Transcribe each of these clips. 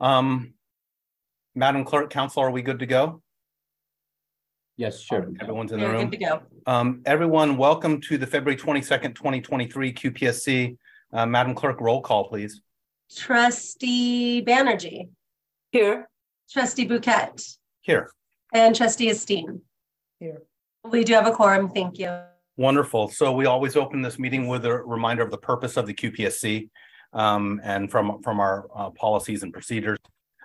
Um, Madam Clerk, Council, are we good to go? Yes, sure. Everyone's in the We're room. good to go. Um, everyone, welcome to the February twenty-second, twenty twenty-three QPSC. Uh, Madam Clerk, roll call, please. Trustee Banerjee, Here. trustee Bhuket, Here. and trustee Esteen. Here. We do have a quorum, thank you. Wonderful. So we always open this meeting with a reminder of the purpose of the QPSC um, and from, from our uh, policies and procedures.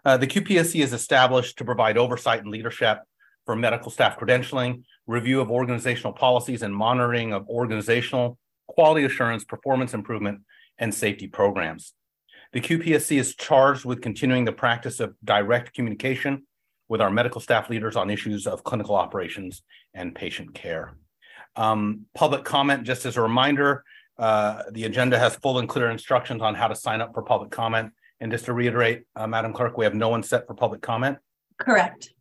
Uh, the QPSC is established to provide oversight and leadership for medical staff credentialing, review of organizational policies, and monitoring of organizational quality assurance, performance improvement, and safety programs. The QPSC is charged with continuing the practice of direct communication with our medical staff leaders on issues of clinical operations and patient care. Um, public comment, just as a reminder, uh, the agenda has full and clear instructions on how to sign up for public comment. And just to reiterate, uh, Madam Clerk, we have no one set for public comment. Correct.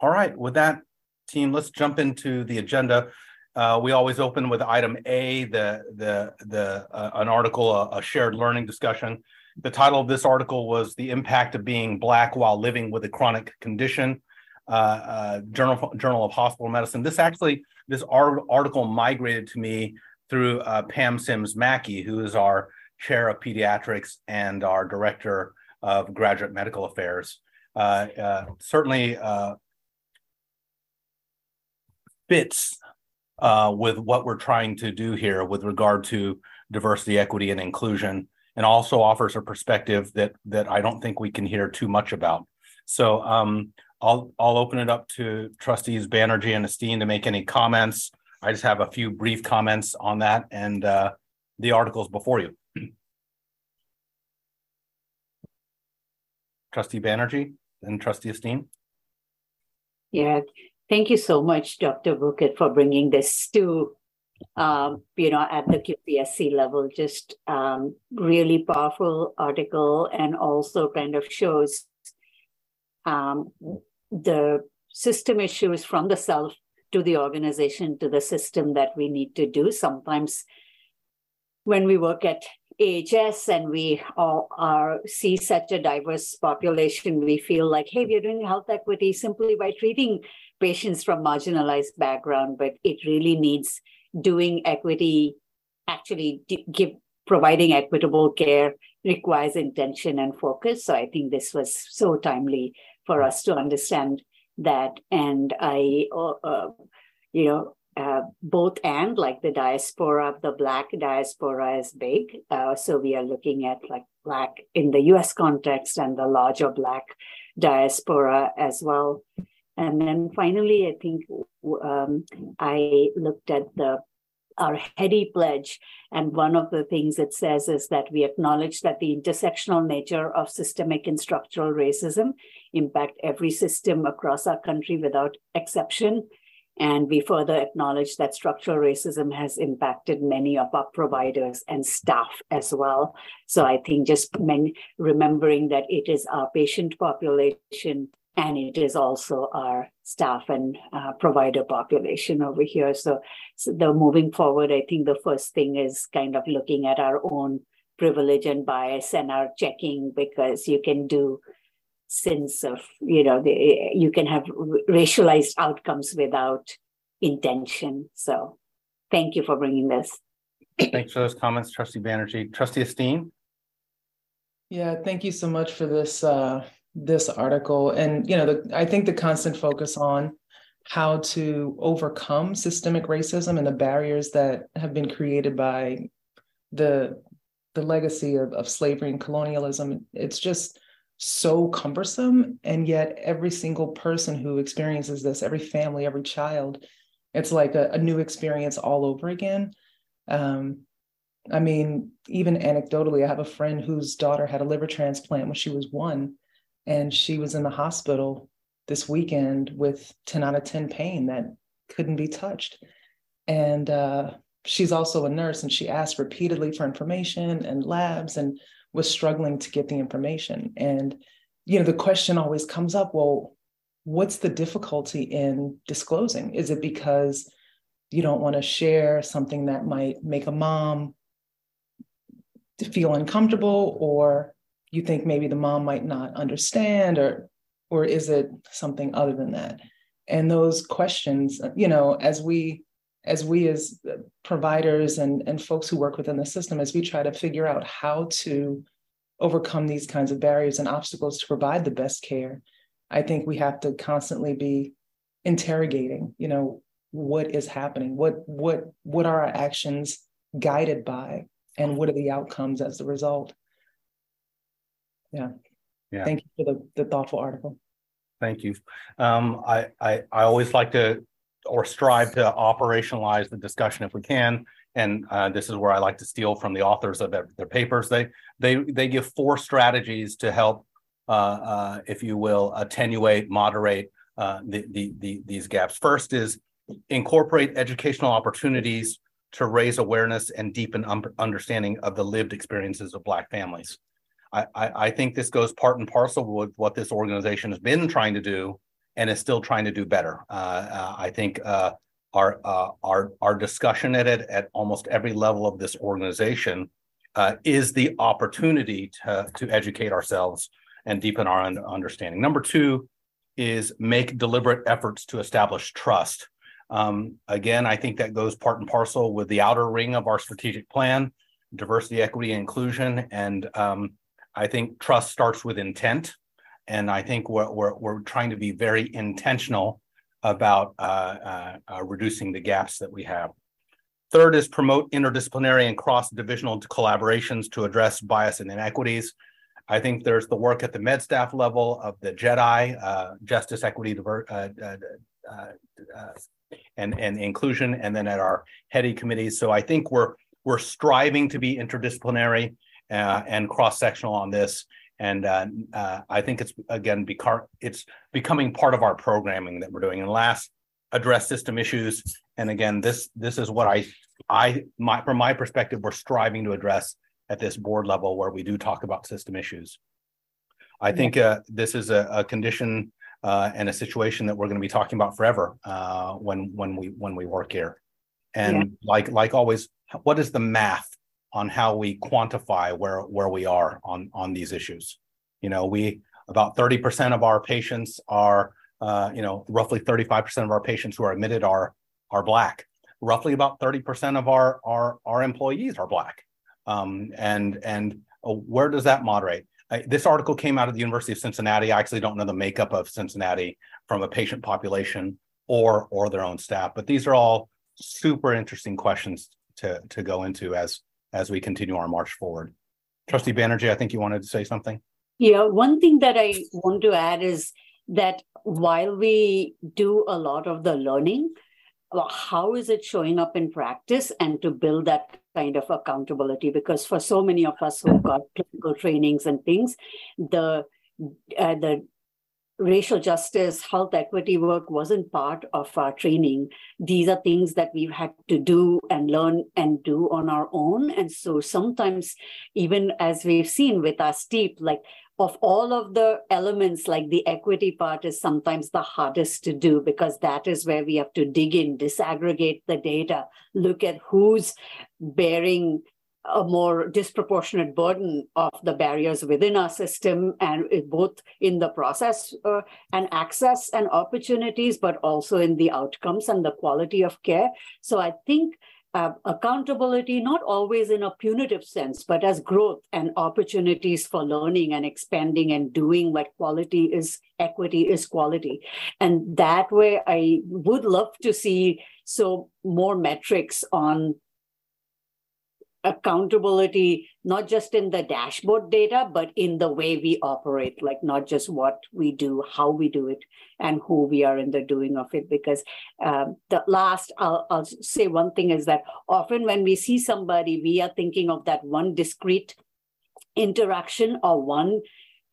All right, with that, team, let's jump into the agenda. Uh, we always open with item A, the the the uh, an article, a, a shared learning discussion. The title of this article was "The Impact of Being Black While Living with a Chronic Condition." Uh, uh, Journal Journal of Hospital Medicine. This actually this art, article migrated to me through uh, Pam Sims Mackey, who is our chair of pediatrics and our director of graduate medical affairs. Uh, uh, certainly uh, fits uh, with what we're trying to do here with regard to diversity, equity, and inclusion, and also offers a perspective that that I don't think we can hear too much about. So um, I'll I'll open it up to trustees Banerjee and Esteen to make any comments. I just have a few brief comments on that and uh, the articles before you. Trustee Banerjee and Trustee Esteen. Yeah, thank you so much, Dr. Bhuket, for bringing this to, um, you know, at the QPSC level. Just um, really powerful article and also kind of shows um, the system issues from the self to the organization to the system that we need to do. Sometimes when we work at AHS and we all are see such a diverse population, we feel like, hey, we're doing health equity simply by treating patients from marginalized background, but it really needs doing equity, actually give providing equitable care requires intention and focus. So I think this was so timely for us to understand that. And I, uh, uh, you know, uh, both and like the diaspora, the Black diaspora is big. Uh, so we are looking at like Black in the US context and the larger Black diaspora as well. And then finally, I think um, I looked at the our HEDI pledge. And one of the things it says is that we acknowledge that the intersectional nature of systemic and structural racism impact every system across our country without exception. And we further acknowledge that structural racism has impacted many of our providers and staff as well. So I think just remembering that it is our patient population and it is also our staff and uh, provider population over here. So, so the moving forward, I think the first thing is kind of looking at our own privilege and bias and our checking because you can do sense of you know the, you can have racialized outcomes without intention. So, thank you for bringing this. Thanks for those comments, Trustee Banerjee. Trustee Esteen. Yeah, thank you so much for this uh, this article and you know the, i think the constant focus on how to overcome systemic racism and the barriers that have been created by the the legacy of, of slavery and colonialism it's just so cumbersome. And yet every single person who experiences this every family every child it's like a, a new experience all over again. Um, i mean even anecdotally i have a friend whose daughter had a liver transplant when she was one and she was in the hospital this weekend with 10 out of 10 pain that couldn't be touched. And uh, she's also a nurse, and she asked repeatedly for information and labs and was struggling to get the information. And, you know, the question always comes up well, what's the difficulty in disclosing? Is it because you don't want to share something that might make a mom feel uncomfortable or you think maybe the mom might not understand or or is it something other than that? And those questions you know as we as we as providers and and folks who work within the system as we try to figure out how to overcome these kinds of barriers and obstacles to provide the best care i think we have to constantly be interrogating you know what is happening? What what what are our actions guided by? And what are the outcomes as a result yeah Yeah. thank you for the, the thoughtful article Thank you. Um, I, I, I always like to, or strive to operationalize the discussion if we can. And, uh, this is where I like to steal from the authors of their, their papers. They, they, they give four strategies to help, uh, uh, if you will, attenuate, moderate, uh, the, the, the, these gaps. First is incorporate educational opportunities to raise awareness and deepen um, understanding of the lived experiences of Black families. I, I, think this goes part and parcel with what this organization has been trying to do and is still trying to do better. Uh, uh, I think uh, our uh, our our discussion at it at almost every level of this organization uh, is the opportunity to to educate ourselves and deepen our understanding. Number two is make deliberate efforts to establish trust. Um, again, I think that goes part and parcel with the outer ring of our strategic plan, diversity, equity, and inclusion, and um, I think trust starts with intent. And I think we're, we're, we're trying to be very intentional about uh, uh, uh, reducing the gaps that we have. Third is promote interdisciplinary and cross-divisional collaborations to address bias and inequities. I think there's the work at the med staff level of the JEDI, uh, Justice, Equity, Diver, uh, uh, and, and Inclusion, and then at our HEDI committees. So I think we're we're striving to be interdisciplinary uh, and cross-sectional on this. And uh, uh, I think it's again becar- it's becoming part of our programming that we're doing. And last, address system issues. And again, this this is what I I my from my perspective, we're striving to address at this board level where we do talk about system issues. I think uh, this is a, a condition uh, and a situation that we're going to be talking about forever uh, when when we when we work here. And Yeah. like like always, what is the math on how we quantify where where we are on on these issues? You know, we about thirty percent of our patients are, uh, you know, roughly thirty five percent of our patients who are admitted are are black. Roughly about thirty percent of our our our employees are black. Um, and and uh, where does that moderate? This article came out of the University of Cincinnati. I actually don't know the makeup of Cincinnati from a patient population or or their own staff, but these are all super interesting questions to to go into as as we continue our march forward. Trustee Banerjee, I think you wanted to say something. Yeah, one thing that I want to add is that while we do a lot of the learning, how is it showing up in practice and to build that kind of accountability? Because for so many of us who've got clinical trainings and things, the uh, the racial justice, health equity work wasn't part of our training. These are things that we've had to do and learn and do on our own. And so sometimes, even as we've seen with our STEEP, like of all of the elements, like the equity part is sometimes the hardest to do because that is where we have to dig in, disaggregate the data, look at who's bearing a more disproportionate burden of the barriers within our system and both in the process uh, and access and opportunities but also in the outcomes and the quality of care. So i think uh, accountability not always in a punitive sense but as growth and opportunities for learning and expanding and doing what quality is equity is quality. And that way i would love to see so more metrics on accountability, not just in the dashboard data, but in the way we operate, like not just what we do, how we do it, and who we are in the doing of it. Because um, the last, I'll, I'll say one thing is that often when we see somebody, we are thinking of that one discrete interaction or one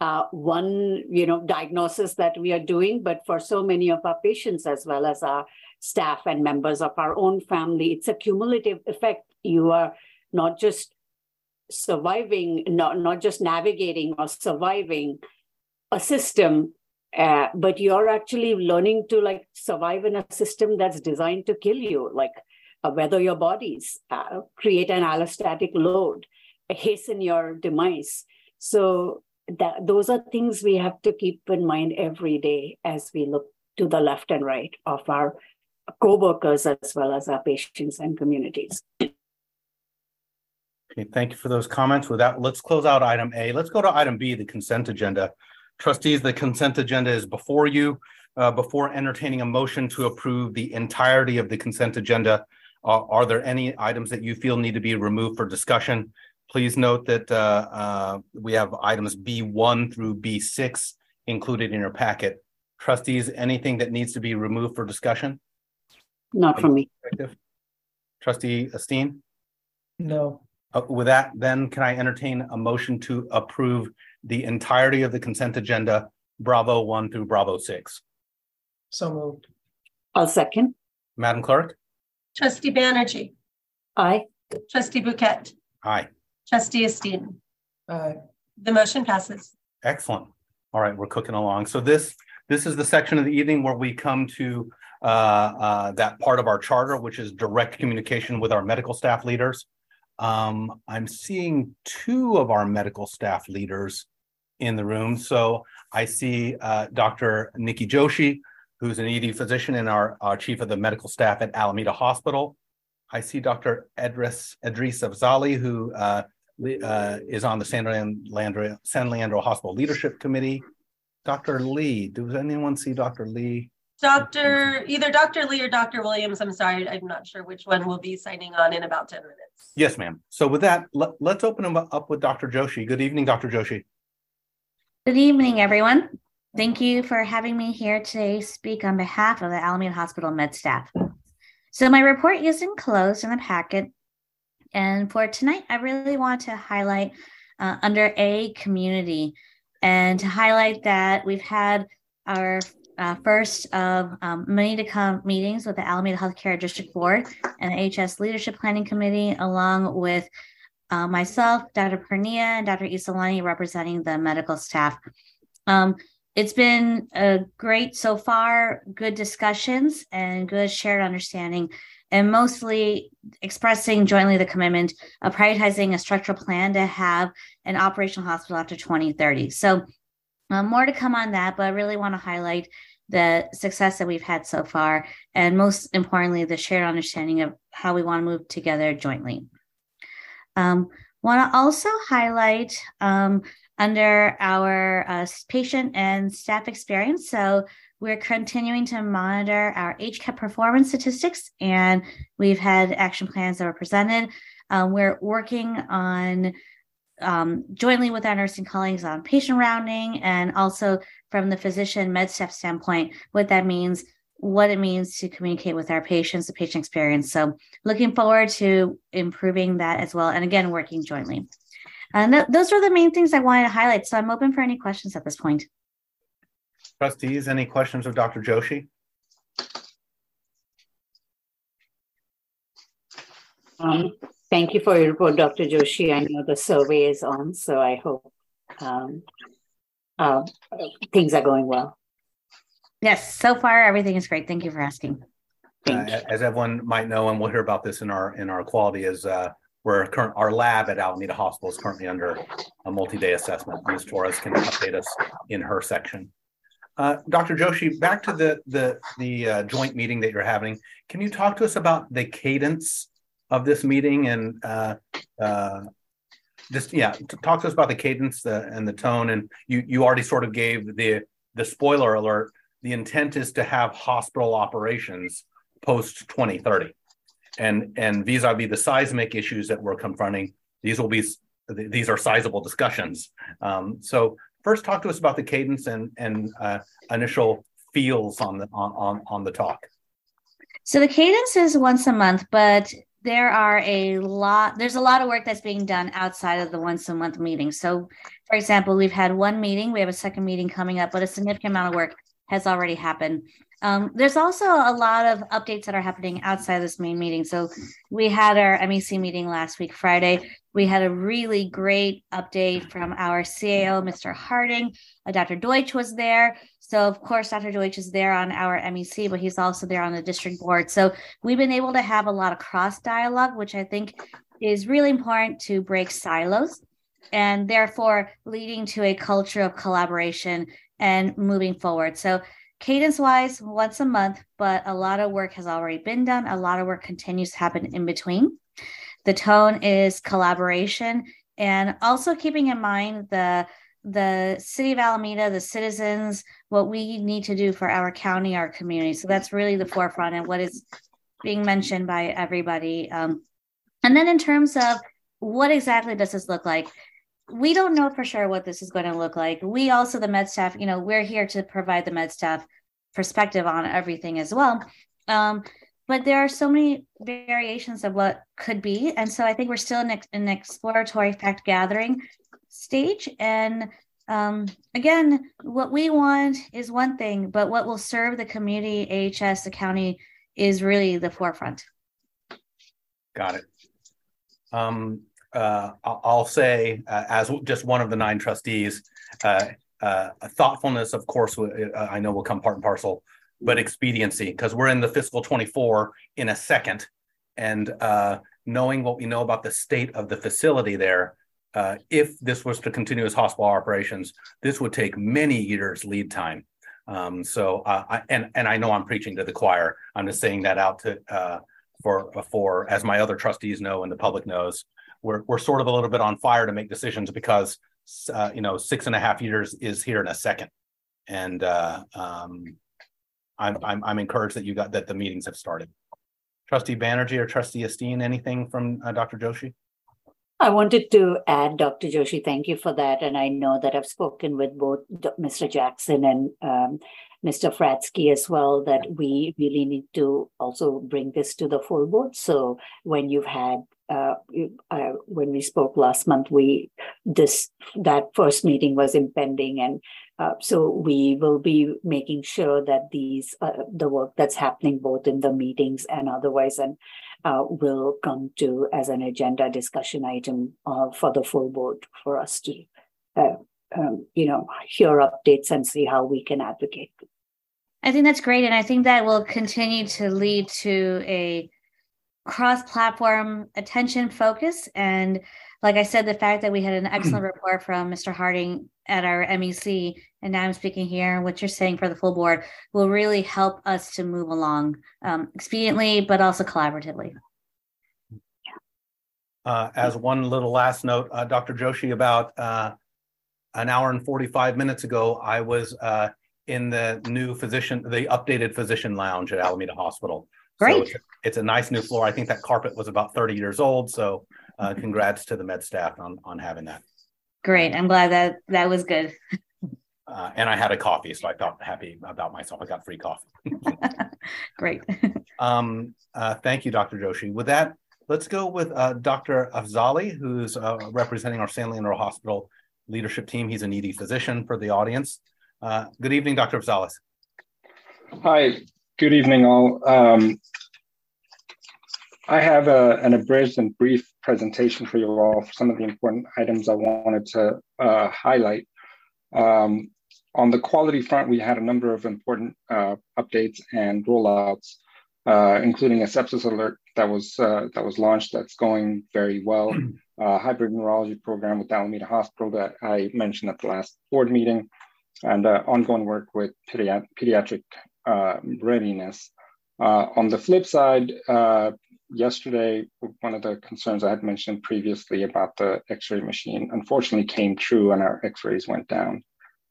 uh, one you know diagnosis that we are doing but for so many of our patients as well as our staff and members of our own family it's a cumulative effect you are not just surviving, not, not just navigating or surviving a system, uh, but you're actually learning to like survive in a system that's designed to kill you, like uh, weather your bodies, uh, create an allostatic load, hasten your demise. So that those are things we have to keep in mind every day as we look to the left and right of our co-workers as well as our patients and communities. Okay, thank you for those comments. With that, let's close out item A. Let's go to item B, the consent agenda. Trustees, the consent agenda is before you. Uh, before entertaining a motion to approve the entirety of the consent agenda, uh, are there any items that you feel need to be removed for discussion? Please note that uh, uh, we have items B1 through B6 included in your packet. Trustees, anything that needs to be removed for discussion? Not from me. Trustee Esteen? No. Uh, with that, then can I entertain a motion to approve the entirety of the consent agenda, Bravo one through Bravo six? So moved. I'll second. Madam Clerk? Trustee Banerjee, Aye. trustee Bhuket, Aye, trustee Esteen. Aye. The motion passes. excellent. All right, we're cooking along. So this, this is the section of the evening where we come to uh, uh, that part of our charter, which is direct communication with our medical staff leaders. Um, I'm seeing two of our medical staff leaders in the room. So I see uh, Dr. Nikki Joshi, who's an ED physician and our, our chief of the medical staff at Alameda Hospital. I see Dr. Edris Edris Afzali, who uh, uh, is on the San Leandro, San Leandro Hospital Leadership Committee. Dr. Lee, does anyone see Dr. Lee? Dr. Either Dr. Lee or Dr. Williams, I'm sorry, I'm not sure which one will be signing on in about 10 minutes. Yes, ma'am. So with that, let, let's open them up with Dr. Joshi. Good evening, Dr. Joshi. Good evening, everyone. Thank you for having me here today to speak on behalf of the Alameda Hospital Med staff. So my report is enclosed in the packet. And for tonight, I really want to highlight uh, under A community and to highlight that we've had our uh, first of um, many to come meetings with the Alameda Healthcare District Board and the HS Leadership Planning Committee, along with uh, myself, Dr. Pernia, and Dr. Isolani representing the medical staff. Um, it's been a great so far, good discussions and good shared understanding, and mostly expressing jointly the commitment of prioritizing a structural plan to have an operational hospital after 2030. So, uh, more to come on that, but I really want to highlight the success that we've had so far, and most importantly, the shared understanding of how we want to move together jointly. Um, want to also highlight um, under our uh, patient and staff experience. So we're continuing to monitor our HCAHPS performance statistics, and we've had action plans that were presented. Um, we're working on um, jointly with our nursing colleagues on patient rounding and also from the physician med staff standpoint, what that means, what it means to communicate with our patients, the patient experience. So looking forward to improving that as well. And again, working jointly. And th- those are the main things I wanted to highlight. So I'm open for any questions at this point. Trustees, any questions of Dr. Joshi? Um, thank you for your report, Dr. Joshi. I know the survey is on, so I hope um, uh, things are going well. Yes, so far everything is great. Thank you for asking. Uh, as everyone might know, and we'll hear about this in our in our quality, is uh, we're current our lab at Alameda Hospital is currently under a multi-day assessment. Ms. Torres can update us in her section. Uh, Dr. Joshi, back to the the the uh, joint meeting that you're having. Can you talk to us about the cadence of this meeting and uh, uh, just yeah, talk to us about the cadence and the tone. And you you already sort of gave the the spoiler alert. The intent is to have hospital operations post 2030, and and vis-a-vis the seismic issues that we're confronting. These will be these are sizable discussions. Um, so first, talk to us about the cadence and and uh, initial feels on the on, on on the talk. So the cadence is once a month, but there are a lot there's a lot of work that's being done outside of the once a month meeting. So for example we've had one meeting we have a second meeting coming up but a significant amount of work has already happened Um, there's also a lot of updates that are happening outside of this main meeting. So we had our MEC meeting last week, Friday. We had a really great update from our CAO, Mr. Harding. Uh, Dr. Deutsch was there. So of course, Dr. Deutsch is there on our MEC, but he's also there on the district board. So we've been able to have a lot of cross dialogue, which I think is really important to break silos and therefore leading to a culture of collaboration and moving forward. So cadence wise once a month, but a lot of work has already been done. A lot of work continues to happen in between. The tone is collaboration and also keeping in mind the the city of Alameda, the citizens, what we need to do for our county, our community. So that's really the forefront and what is being mentioned by everybody. Um, and then in terms of what exactly does this look like? We don't know for sure what this is going to look like. We also, the med staff, you know, we're here to provide the med staff perspective on everything as well. Um, but there are so many variations of what could be. And so I think we're still in an exploratory fact gathering stage. And um, again, what we want is one thing, but what will serve the community, AHS, the county is really the forefront. Got it. Um, uh, I'll say, uh, as just one of the nine trustees, uh, uh thoughtfulness, of course, uh, I know will come part and parcel, but expediency, because we're in the fiscal 24 in a second. And knowing what we know about the state of the facility there, if this was to continue as hospital operations, this would take many years lead time. Um, so, I, and and I know I'm preaching to the choir. I'm just saying that out to for for as my other trustees know and the public knows we're we're sort of a little bit on fire to make decisions because uh, you know six and a half years is here in a second, and uh, um, I'm, I'm I'm encouraged that you got that the meetings have started. Trustee Banerjee or Trustee Esteen, anything from uh, Dr. Joshi? I wanted to add, Dr. Joshi, thank you for that. And I know that I've spoken with both Mr. Jackson and um, Mr. Fratzke as well, that we really need to also bring this to the full board. So when you've had uh, uh, when we spoke last month, we this that first meeting was impending, and uh, so we will be making sure that these uh, the work that's happening both in the meetings and otherwise, and uh, will come to as an agenda discussion item for the full board for us to, um, you know, hear updates and see how we can advocate. I think that's great, and I think that will continue to lead to a cross-platform attention focus. And like i said the fact that we had an excellent report from mr harding at our mec and now i'm speaking here what you're saying for the full board will really help us to move along um, expediently but also collaboratively. Uh, as one little last note uh, dr joshi about uh, an hour and 45 minutes ago i was uh, in the new physician the updated physician lounge at alameda hospital Great. So it's, it's, a nice new floor. I think that carpet was about 30 years old. So uh, congrats to the med staff on, on having that. Great. I'm glad that that was good. Uh, and I had a coffee, so I felt happy about myself. I got free coffee. Great. um, uh, thank you, Dr. Joshi. With that, let's go with uh, Dr. Afzali, who's uh, representing our San Leandro Hospital leadership team. He's an ED physician for the audience. Uh, good evening, Dr. Afzali. Hi, good evening all. Um, I have a, an abridged and brief presentation for you all for some of the important items I wanted to uh, highlight. Um, on the quality front, we had a number of important uh, updates and rollouts, uh, including a sepsis alert that was uh, that was launched. That's going very well. Uh, hybrid neurology program with Alameda Hospital that I mentioned at the last board meeting, and uh, ongoing work with pedi- pediatric readiness. on the flip side, yesterday, one of the concerns I had mentioned previously about the X-ray machine, unfortunately, came true, and our X-rays went down.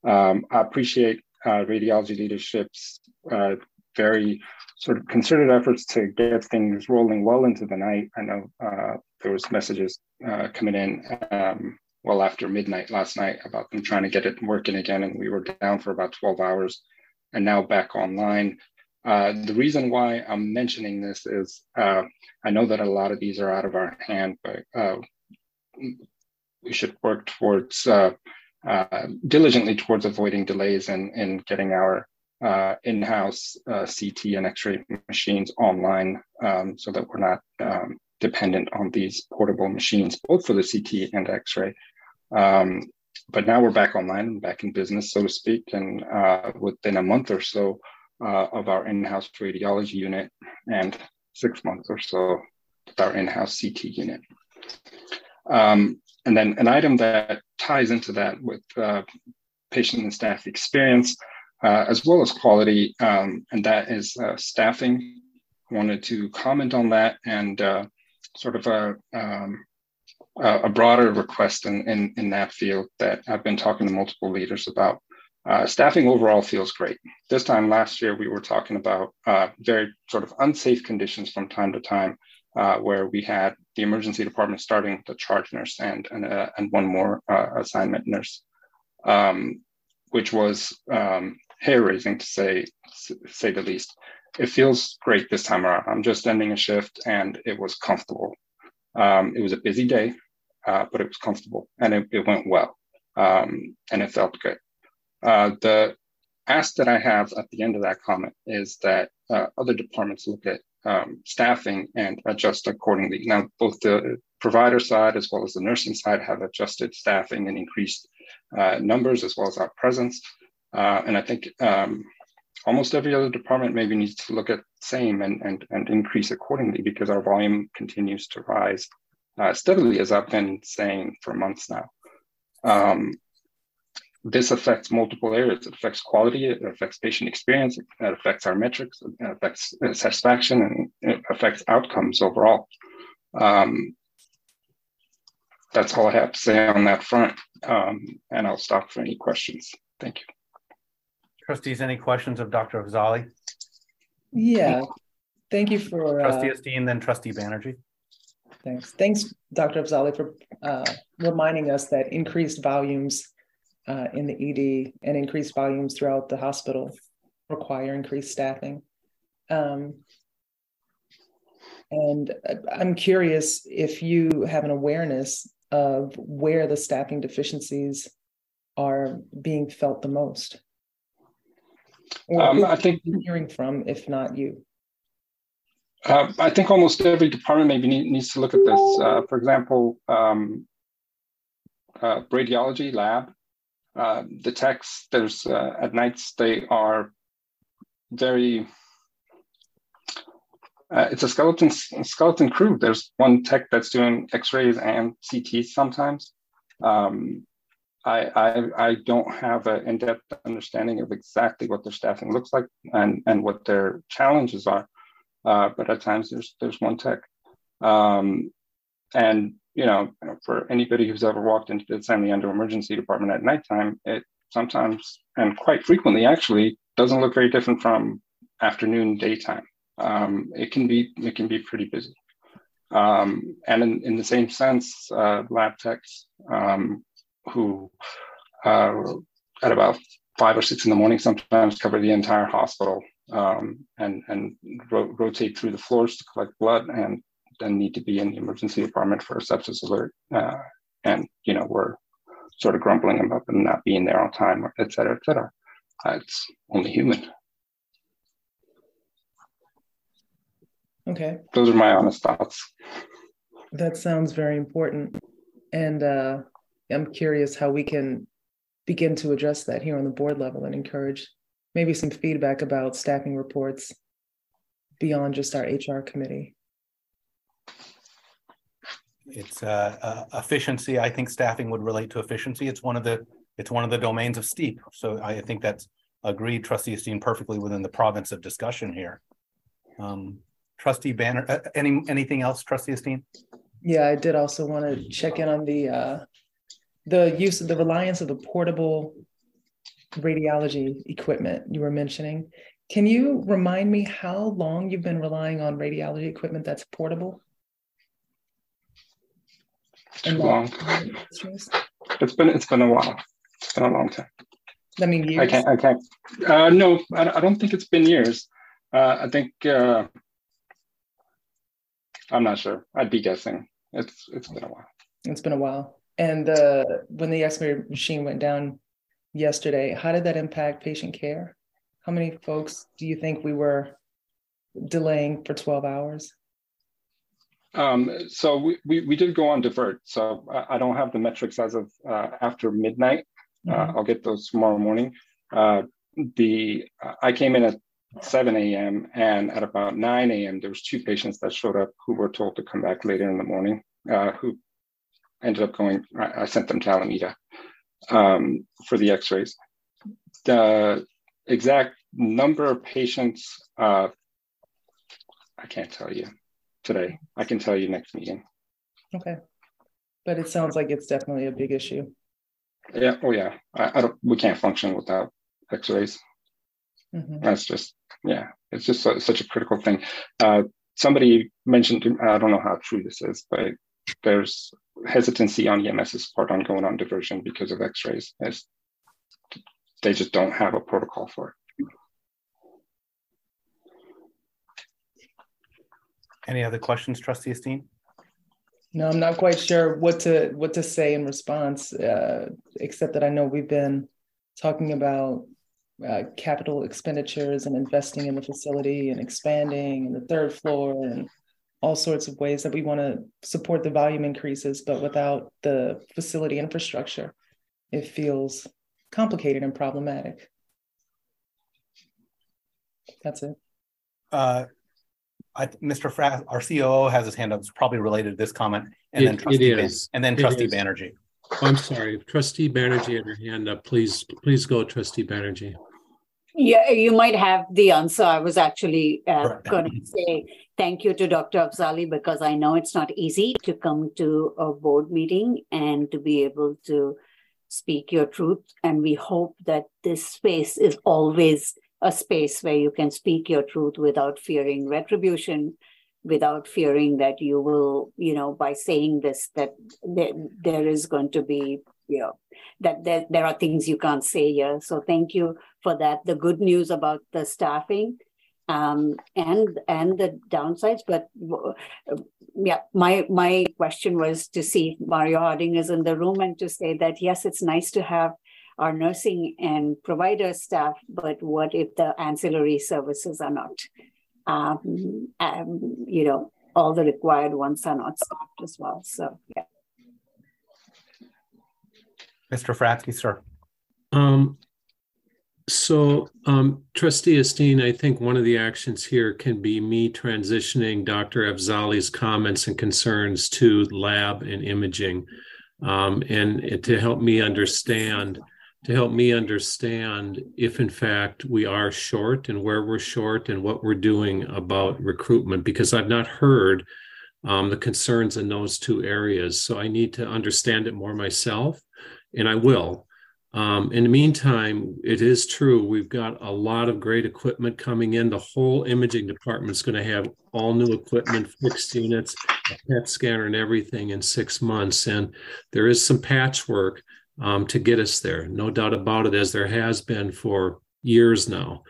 Um, I appreciate uh, radiology leadership's uh, very sort of concerted efforts to get things rolling well into the night. I know uh, there was messages uh, coming in um, well after midnight last night about them trying to get it working again, and we were down for about 12 hours, and now back online. Uh, the reason why I'm mentioning this is uh, I know that a lot of these are out of our hand, but uh, we should work towards uh, uh, diligently towards avoiding delays and in, in getting our in-house CT and X-ray machines online, um, so that we're not um, dependent on these portable machines, both for the CT and X-ray. Um, but now we're back online back in business, so to speak, and within a month or so uh, of our in-house radiology unit, and six months or so with our in-house CT unit. Um, and then an item that ties into that with uh, patient and staff experience, uh, as well as quality, um, and that is uh, staffing. Wanted to comment on that and uh, sort of a, um, a broader request in, in, in, that field that I've been talking to multiple leaders about. Uh, staffing overall feels great. This time last year, we were talking about uh, very sort of unsafe conditions from time to time, uh, where we had the emergency department starting the charge nurse and and, uh, and one more uh, assignment nurse, um, which was um, hair raising to say say the least. It feels great this time around. I'm just ending a shift and it was comfortable. Um, it was a busy day, uh, but it was comfortable and it, it went well um, and it felt good. Uh, the ask that I have at the end of that comment is that uh, other departments look at um, staffing and adjust accordingly. Now, both the provider side as well as the nursing side have adjusted staffing and increased uh, numbers as well as our presence. Uh, and I think um, almost every other department maybe needs to look at same and, and, and increase accordingly because our volume continues to rise uh, steadily, as I've been saying for months now. Um, this affects multiple areas. It affects quality, it affects patient experience, it affects our metrics, it affects satisfaction, and it affects outcomes overall. Um, that's all I have to say on that front. Um, and I'll stop for any questions. Thank you. Trustees, any questions of Dr. Afzali? Yeah, thank you for. Uh, Trustee Esteen, then Trustee Banerjee. Thanks. Thanks, Dr. Afzali, for uh, reminding us that increased volumes uh, in the ED and increased volumes throughout the hospital require increased staffing. Um, and I'm curious if you have an awareness of where the staffing deficiencies are being felt the most. Or um, I think hearing from, if not you. Uh, I think almost every department maybe need, needs to look at this. Uh, for example, um, uh, radiology lab uh, the techs there's uh, at nights they are very uh, it's a skeleton skeleton crew. There's one tech that's doing X-rays and CTs sometimes. Um, I, I, I don't have an in-depth understanding of exactly what their staffing looks like and and what their challenges are. Uh, but at times there's there's one tech, um, and you know, for anybody who's ever walked into the San Leandro emergency department at nighttime, it sometimes and quite frequently actually doesn't look very different from afternoon, daytime. Um, it can be it can be pretty busy. Um, and in, in the same sense, uh, lab techs um, who uh, at about five or six in the morning sometimes cover the entire hospital um, and and ro- rotate through the floors to collect blood and then need to be in the emergency department for a sepsis alert. Uh, and, you know, we're sort of grumbling about them not being there on time, et cetera, et cetera. Uh, it's only human. Okay. Those are my honest thoughts. That sounds very important. And uh, I'm curious how we can begin to address that here on the board level and encourage maybe some feedback about staffing reports beyond just our HR committee it's uh, uh, efficiency. I think staffing would relate to efficiency. It's one of the it's one of the domains of STEEP. So I think that's agreed, Trustee Esteen, perfectly within the province of discussion here. Um, Trustee Banner, uh, any anything else, Trustee Esteen? Yeah, I did also want to check in on the uh, the use of the reliance of the portable radiology equipment you were mentioning. Can you remind me how long you've been relying on radiology equipment that's portable? Too long. It's been it's been a while. It's been a long time. I mean, years. I can't. I can't. Uh, no, I, I don't think it's been years. Uh, I think uh, I'm not sure. I'd be guessing. It's it's been a while. It's been a while. And uh, when the X-ray machine went down yesterday, how did that impact patient care? How many folks do you think we were delaying for 12 hours? Um, so we, we, we, did go on divert. So I, I, don't have the metrics as of uh, after midnight. Uh, mm-hmm. Uh, I'll get those tomorrow morning. Uh, the I came in at 7 a.m. and at about 9 a.m. there was two patients that showed up who were told to come back later in the morning. Uh, who ended up going. I, I sent them to Alameda um, for the X-rays. The exact number of patients uh, I can't tell you today. I can tell you next meeting. Okay. But it sounds like it's definitely a big issue. Yeah. Oh, yeah. I, I don't. We can't function without X-rays. Mm-hmm. That's just yeah. It's just a, such a critical thing. Uh, somebody mentioned. I don't know how true this is, but there's hesitancy on EMS's part on going on diversion because of X-rays. It's, they just don't have a protocol for it. Any other questions, Trustee Esteen? No, I'm not quite sure what to what to say in response, uh, except that I know we've been talking about uh, capital expenditures and investing in the facility and expanding and the third floor and all sorts of ways that we want to support the volume increases, but without the facility infrastructure, it feels complicated and problematic. That's it. Uh, I, Mr. Fratt, our COO has his hand up. It's probably related to this comment, and it, then Trustee it is. and then Trustee Banerjee. Oh, I'm sorry, Trustee Banerjee had her hand up. Please, please go, Trustee Banerjee. Yeah, you might have the answer. I was actually uh, going to say thank you to Dr. Afzali because I know it's not easy to come to a board meeting and to be able to speak your truth. And we hope that this space is always a space where you can speak your truth without fearing retribution, without fearing that you will, you know, by saying this, that there, there is going to be, you know, that there, there are things you can't say here. So thank you for that. The good news about the staffing um, and and the downsides. But uh, yeah, my my question was to see if Mario Harding is in the room and to say that yes, it's nice to have our nursing and provider staff, but what if the ancillary services are not? Um, um, you know, all the required ones are not staffed as well. So yeah. Mr. Fratzke, sir. Um, so, um, Trustee Esteen, I think one of the actions here can be me transitioning Dr. Afzali's comments and concerns to lab and imaging, um, and to help me understand to help me understand if in fact we are short and where we're short and what we're doing about recruitment because I've not heard um, the concerns in those two areas. So I need to understand it more myself, and I will. Um, in the meantime, it is true, we've got a lot of great equipment coming in. The whole imaging department is going to have all new equipment, fixed units, a PET scanner, and everything in six months. And there is some patchwork um, to get us there, no doubt about it, as there has been for years now.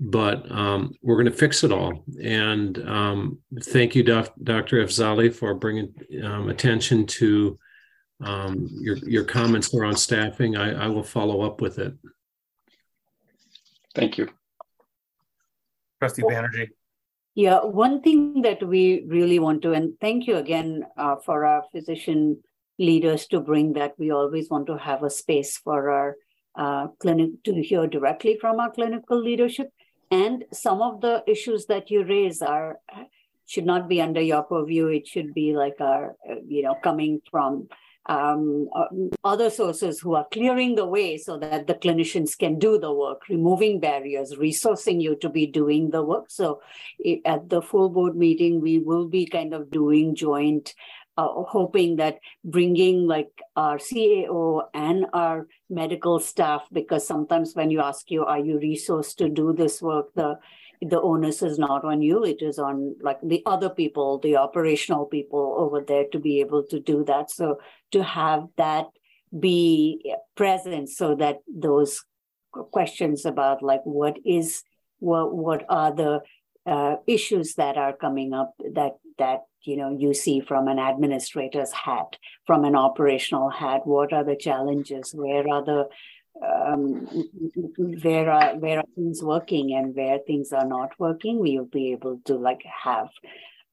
But um, we're going to fix it all. And um, thank you, Dr. Afzali, for bringing um, attention to um, your your comments around staffing. I, I will follow up with it. Thank you. Trustee Banerjee. Yeah, one thing that we really want to, and thank you again uh, for our physician leaders to bring that. We always want to have a space for our uh, clinic to hear directly from our clinical leadership. And some of the issues that you raise are should not be under your purview. It should be like our, you know, coming from um, other sources who are clearing the way so that the clinicians can do the work, removing barriers, resourcing you to be doing the work. So at the full board meeting, we will be kind of doing joint uh, hoping that bringing like our CAO and our medical staff, because sometimes when you ask you, are you resourced to do this work, the the onus is not on you. It is on like the other people the operational people over there to be able to do that. So to have that be present so that those questions about like what is what what are the uh, issues that are coming up that that you know you see from an administrator's hat from an operational hat what are the challenges where are the um, where are where are things working and where things are not working, we will be able to like have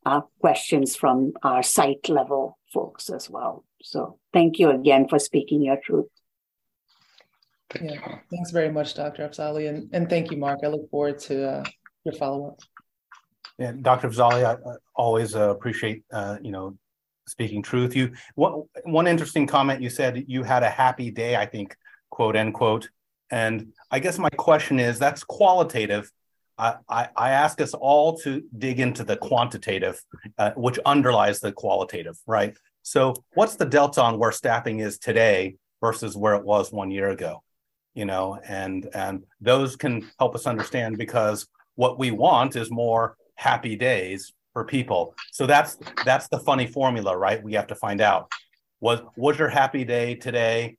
uh, questions from our site level folks as well. So thank you again for speaking your truth. Thank Yeah. you. Thanks very much, Dr. Afzali, and, and thank you, Mark. I look forward to uh, your follow-up. Yeah, Dr. Fazali, I I always uh, appreciate, uh, you know, speaking truth. You, what, one interesting comment you said, you had a happy day, I think, quote, end quote. And I guess my question is, that's qualitative. I, I, I ask us all to dig into the quantitative, uh, which underlies the qualitative, right? So what's the delta on where staffing is today versus where it was one year ago? You know, and, and those can help us understand because what we want is more happy days for people. So that's that's the funny formula, right? We have to find out. Was was your happy day today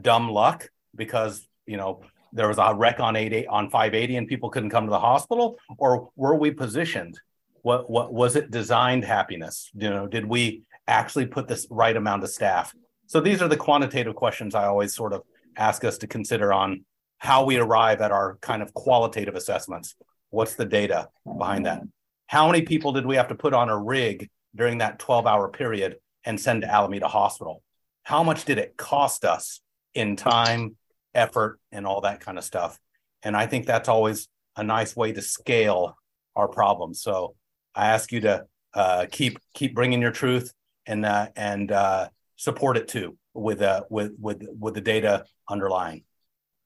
dumb luck because you know there was a wreck on 88 on 580 and people couldn't come to the hospital, or were we positioned? What what was it designed happiness? You know, did we actually put this right amount of staff? So these are the quantitative questions I always sort of ask us to consider on how we arrive at our kind of qualitative assessments. What's the data behind that? How many people did we have to put on a rig during that 12 hour period and send to Alameda Hospital? How much did it cost us in time, effort, and all that kind of stuff? And I think that's always a nice way to scale our problems. So I ask you to uh, keep keep bringing your truth and uh, and uh, support it too with uh, with with with the data underlying.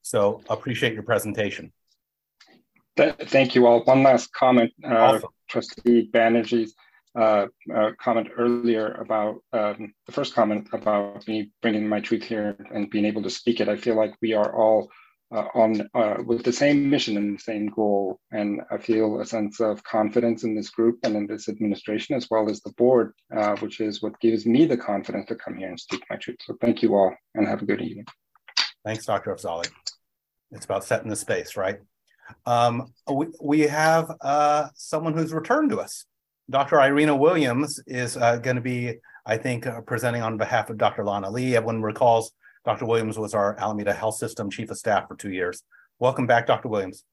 So appreciate your presentation. Th- Thank you all. One last comment, uh, Awesome. trustee Banerjee's uh, uh, comment earlier about um, the first comment about me bringing my truth here and being able to speak it. I feel like we are all uh, on uh, with the same mission and the same goal, and I feel a sense of confidence in this group and in this administration as well as the board, uh, which is what gives me the confidence to come here and speak my truth. So thank you all, and have a good evening. Thanks, Dr. Afzali. It's about setting the space, right? Um, we, we have uh, someone who's returned to us. Dr. Irina Williams is uh, going to be, I think, uh, presenting on behalf of Dr. Lana Lee. Everyone recalls Dr. Williams was our Alameda Health System Chief of Staff for two years. Welcome back, Dr. Williams.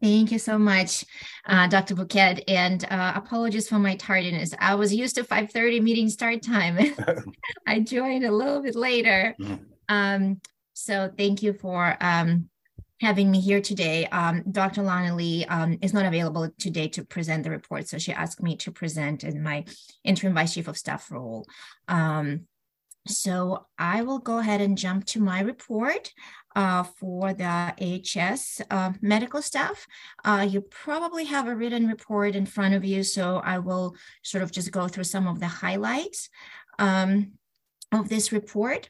Thank you so much, uh, Dr. Bhuket, and uh, apologies for my tardiness. I was used to 5.30 meeting start time. I joined a little bit later. Mhm. Um, so thank you for um, having me here today. Um, Dr. Lana Lee um, is not available today to present the report, so she asked me to present in my interim vice chief of staff role. Um, so I will go ahead and jump to my report uh, for the AHS uh, medical staff. Uh, you probably have a written report in front of you, so I will sort of just go through some of the highlights um, of this report.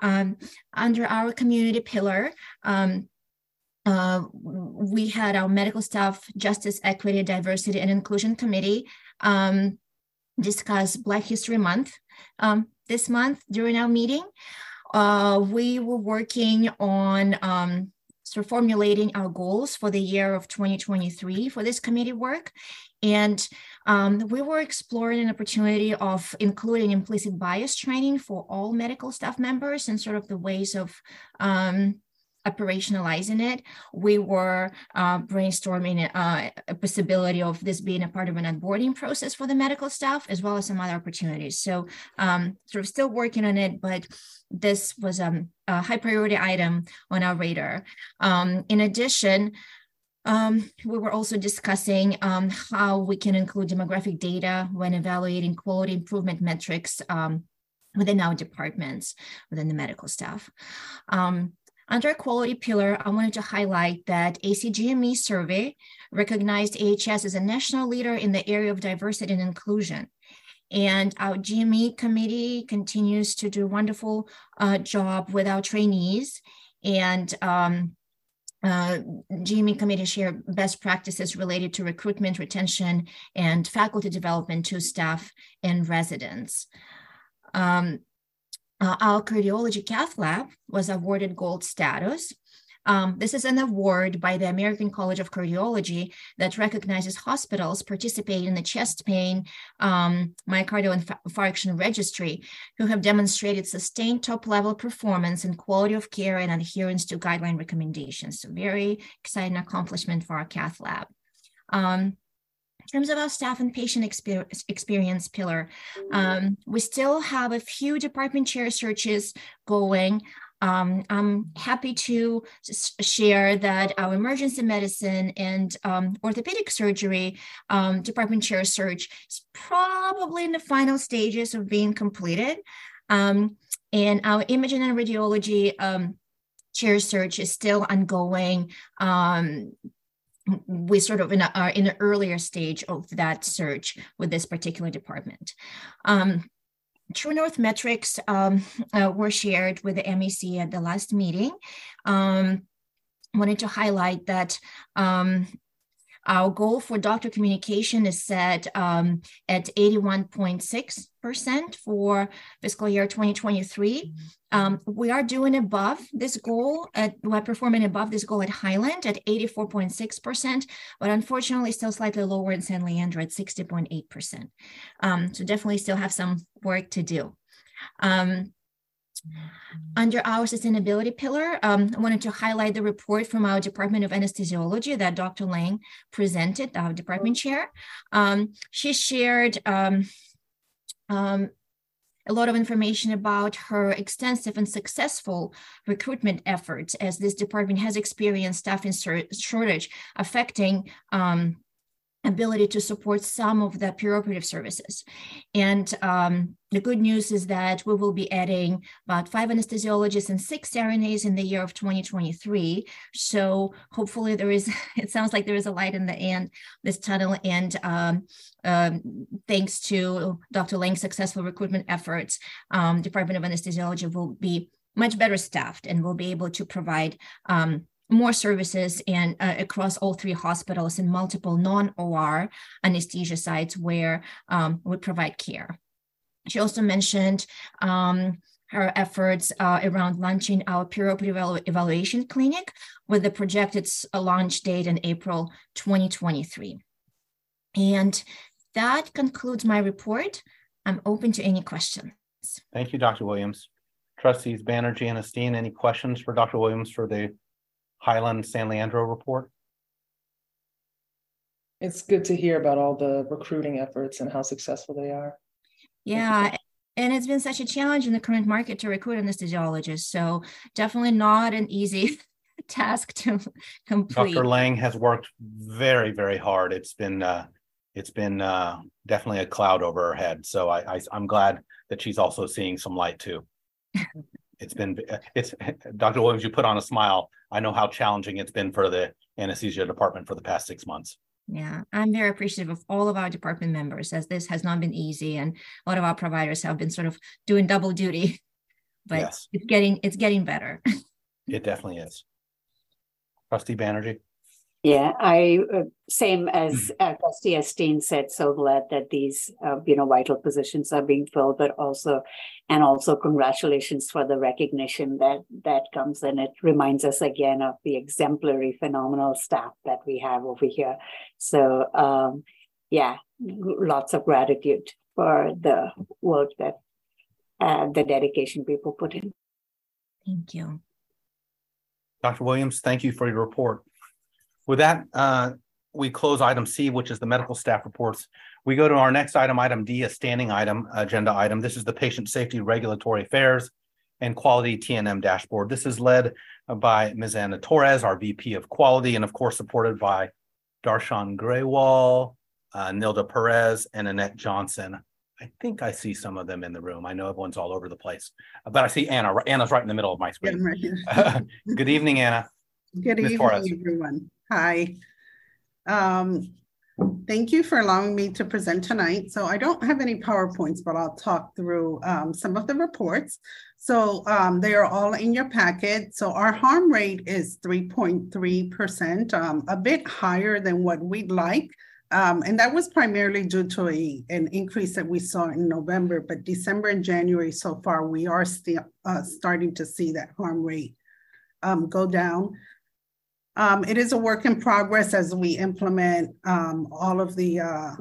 Um, under our community pillar, um, uh, we had our medical staff justice, equity, diversity, and inclusion committee um, discuss Black History Month um, this month during our meeting. Uh, we were working on um, sort of formulating our goals for the year of 2023 for this committee work. And um, we were exploring an opportunity of including implicit bias training for all medical staff members and sort of the ways of um, operationalizing it. We were uh, brainstorming uh, a possibility of this being a part of an onboarding process for the medical staff, as well as some other opportunities. So, um, sort of still working on it, but this was um, a high priority item on our radar. Um, in addition, um, we were also discussing um, how we can include demographic data when evaluating quality improvement metrics um, within our departments, within the medical staff. Under a quality pillar, I wanted to highlight that ACGME survey recognized AHS as a national leader in the area of diversity and inclusion. And our GME committee continues to do a wonderful uh, job with our trainees. And um, uh, GME committee share best practices related to recruitment, retention, and faculty development to staff and residents. Um, uh, our cardiology cath lab was awarded gold status. Um, this is an award by the American College of Cardiology that recognizes hospitals participating in the chest pain um, myocardial infarction registry who have demonstrated sustained top level performance and quality of care and adherence to guideline recommendations. So very exciting accomplishment for our cath lab. Um, in terms of our staff and patient experience, experience pillar, um, we still have a few department chair searches going. Um, I'm happy to share that our emergency medicine and um, orthopedic surgery um, department chair search is probably in the final stages of being completed. Um, and our imaging and radiology um, chair search is still ongoing. Um, we sort of in a, are in an earlier stage of that search with this particular department. Um, True North metrics um, uh, were shared with the MEC at the last meeting. Um, wanted to highlight that um, our goal for doctor communication is set um, at 81.6% for fiscal year 2023. Um, we are doing above this goal, at, we're performing above this goal at Highland at 84.6%, but unfortunately still slightly lower in San Leandro at 60.8%. Um, so definitely still have some work to do. Um, under our sustainability pillar, um, I wanted to highlight the report from our Department of Anesthesiology that Dr. Lang presented, our department chair. Um, she shared um, um, a lot of information about her extensive and successful recruitment efforts as this department has experienced staffing shortage affecting um, ability to support some of the perioperative services. And um, the good news is that we will be adding about five anesthesiologists and six CRNAs in the year of 2023. So hopefully there is, it sounds like there is a light in the end, this tunnel. And um, um, thanks to Dr. Lang's successful recruitment efforts, um, Department of Anesthesiology will be much better staffed and will be able to provide um, more services and uh, across all three hospitals and multiple non-OR anesthesia sites where um, we provide care. She also mentioned um, her efforts uh, around launching our perioperative evaluation clinic with the projected launch date in April 2023. And that concludes my report. I'm open to any questions. Thank you, Dr. Williams. Trustees Banerjee and Esteen, any questions for Dr. Williams for the Highland San Leandro report? It's good to hear about all the recruiting efforts and how successful they are. Yeah, and it's been such a challenge in the current market to recruit anesthesiologists. So definitely not an easy task to complete. Dr. Lang has worked very, very hard. It's been uh, it's been uh, definitely a cloud over her head. So I, I I'm glad that she's also seeing some light too. it's been it's Dr. Williams, you put on a smile. I know how challenging it's been for the anesthesia department for the past six months. Yeah, I'm very appreciative of all of our department members as this has not been easy and a lot of our providers have been sort of doing double duty. But yes. it's getting it's getting better. it definitely is. Trustee Banerjee. Yeah, I uh, same as uh, Trustee Esteen said. So glad that these uh, you know vital positions are being filled, but also, and also congratulations for the recognition that that comes, and it reminds us again of the exemplary, phenomenal staff that we have over here. So um, yeah, lots of gratitude for the work that uh, the dedication people put in. Thank you, Dr. Williams. Thank you for your report. With that, uh, we close item C, which is the medical staff reports. We go to our next item, item D, a standing item, agenda item. This is the Patient Safety Regulatory Affairs and Quality TNM Dashboard. This is led by Ms. Anna Torres, our VP of Quality, and of course supported by Darshan Graywall, uh, Nilda Perez, and Annette Johnson. I think I see some of them in the room. I know everyone's all over the place, but I see Anna. Anna's right in the middle of my screen. Right Good evening, Anna. Good Ms. evening, Torres. everyone. Hi. Um, thank you for allowing me to present tonight. So I don't have any PowerPoints, but I'll talk through um, some of the reports. So um, they are all in your packet. So our harm rate is 3.3%, um, a bit higher than what we'd like. Um, and that was primarily due to a, an increase that we saw in November, but December and January so far, we are still uh, starting to see that harm rate um, go down. Um, it is a work in progress as we implement um, all of the uh,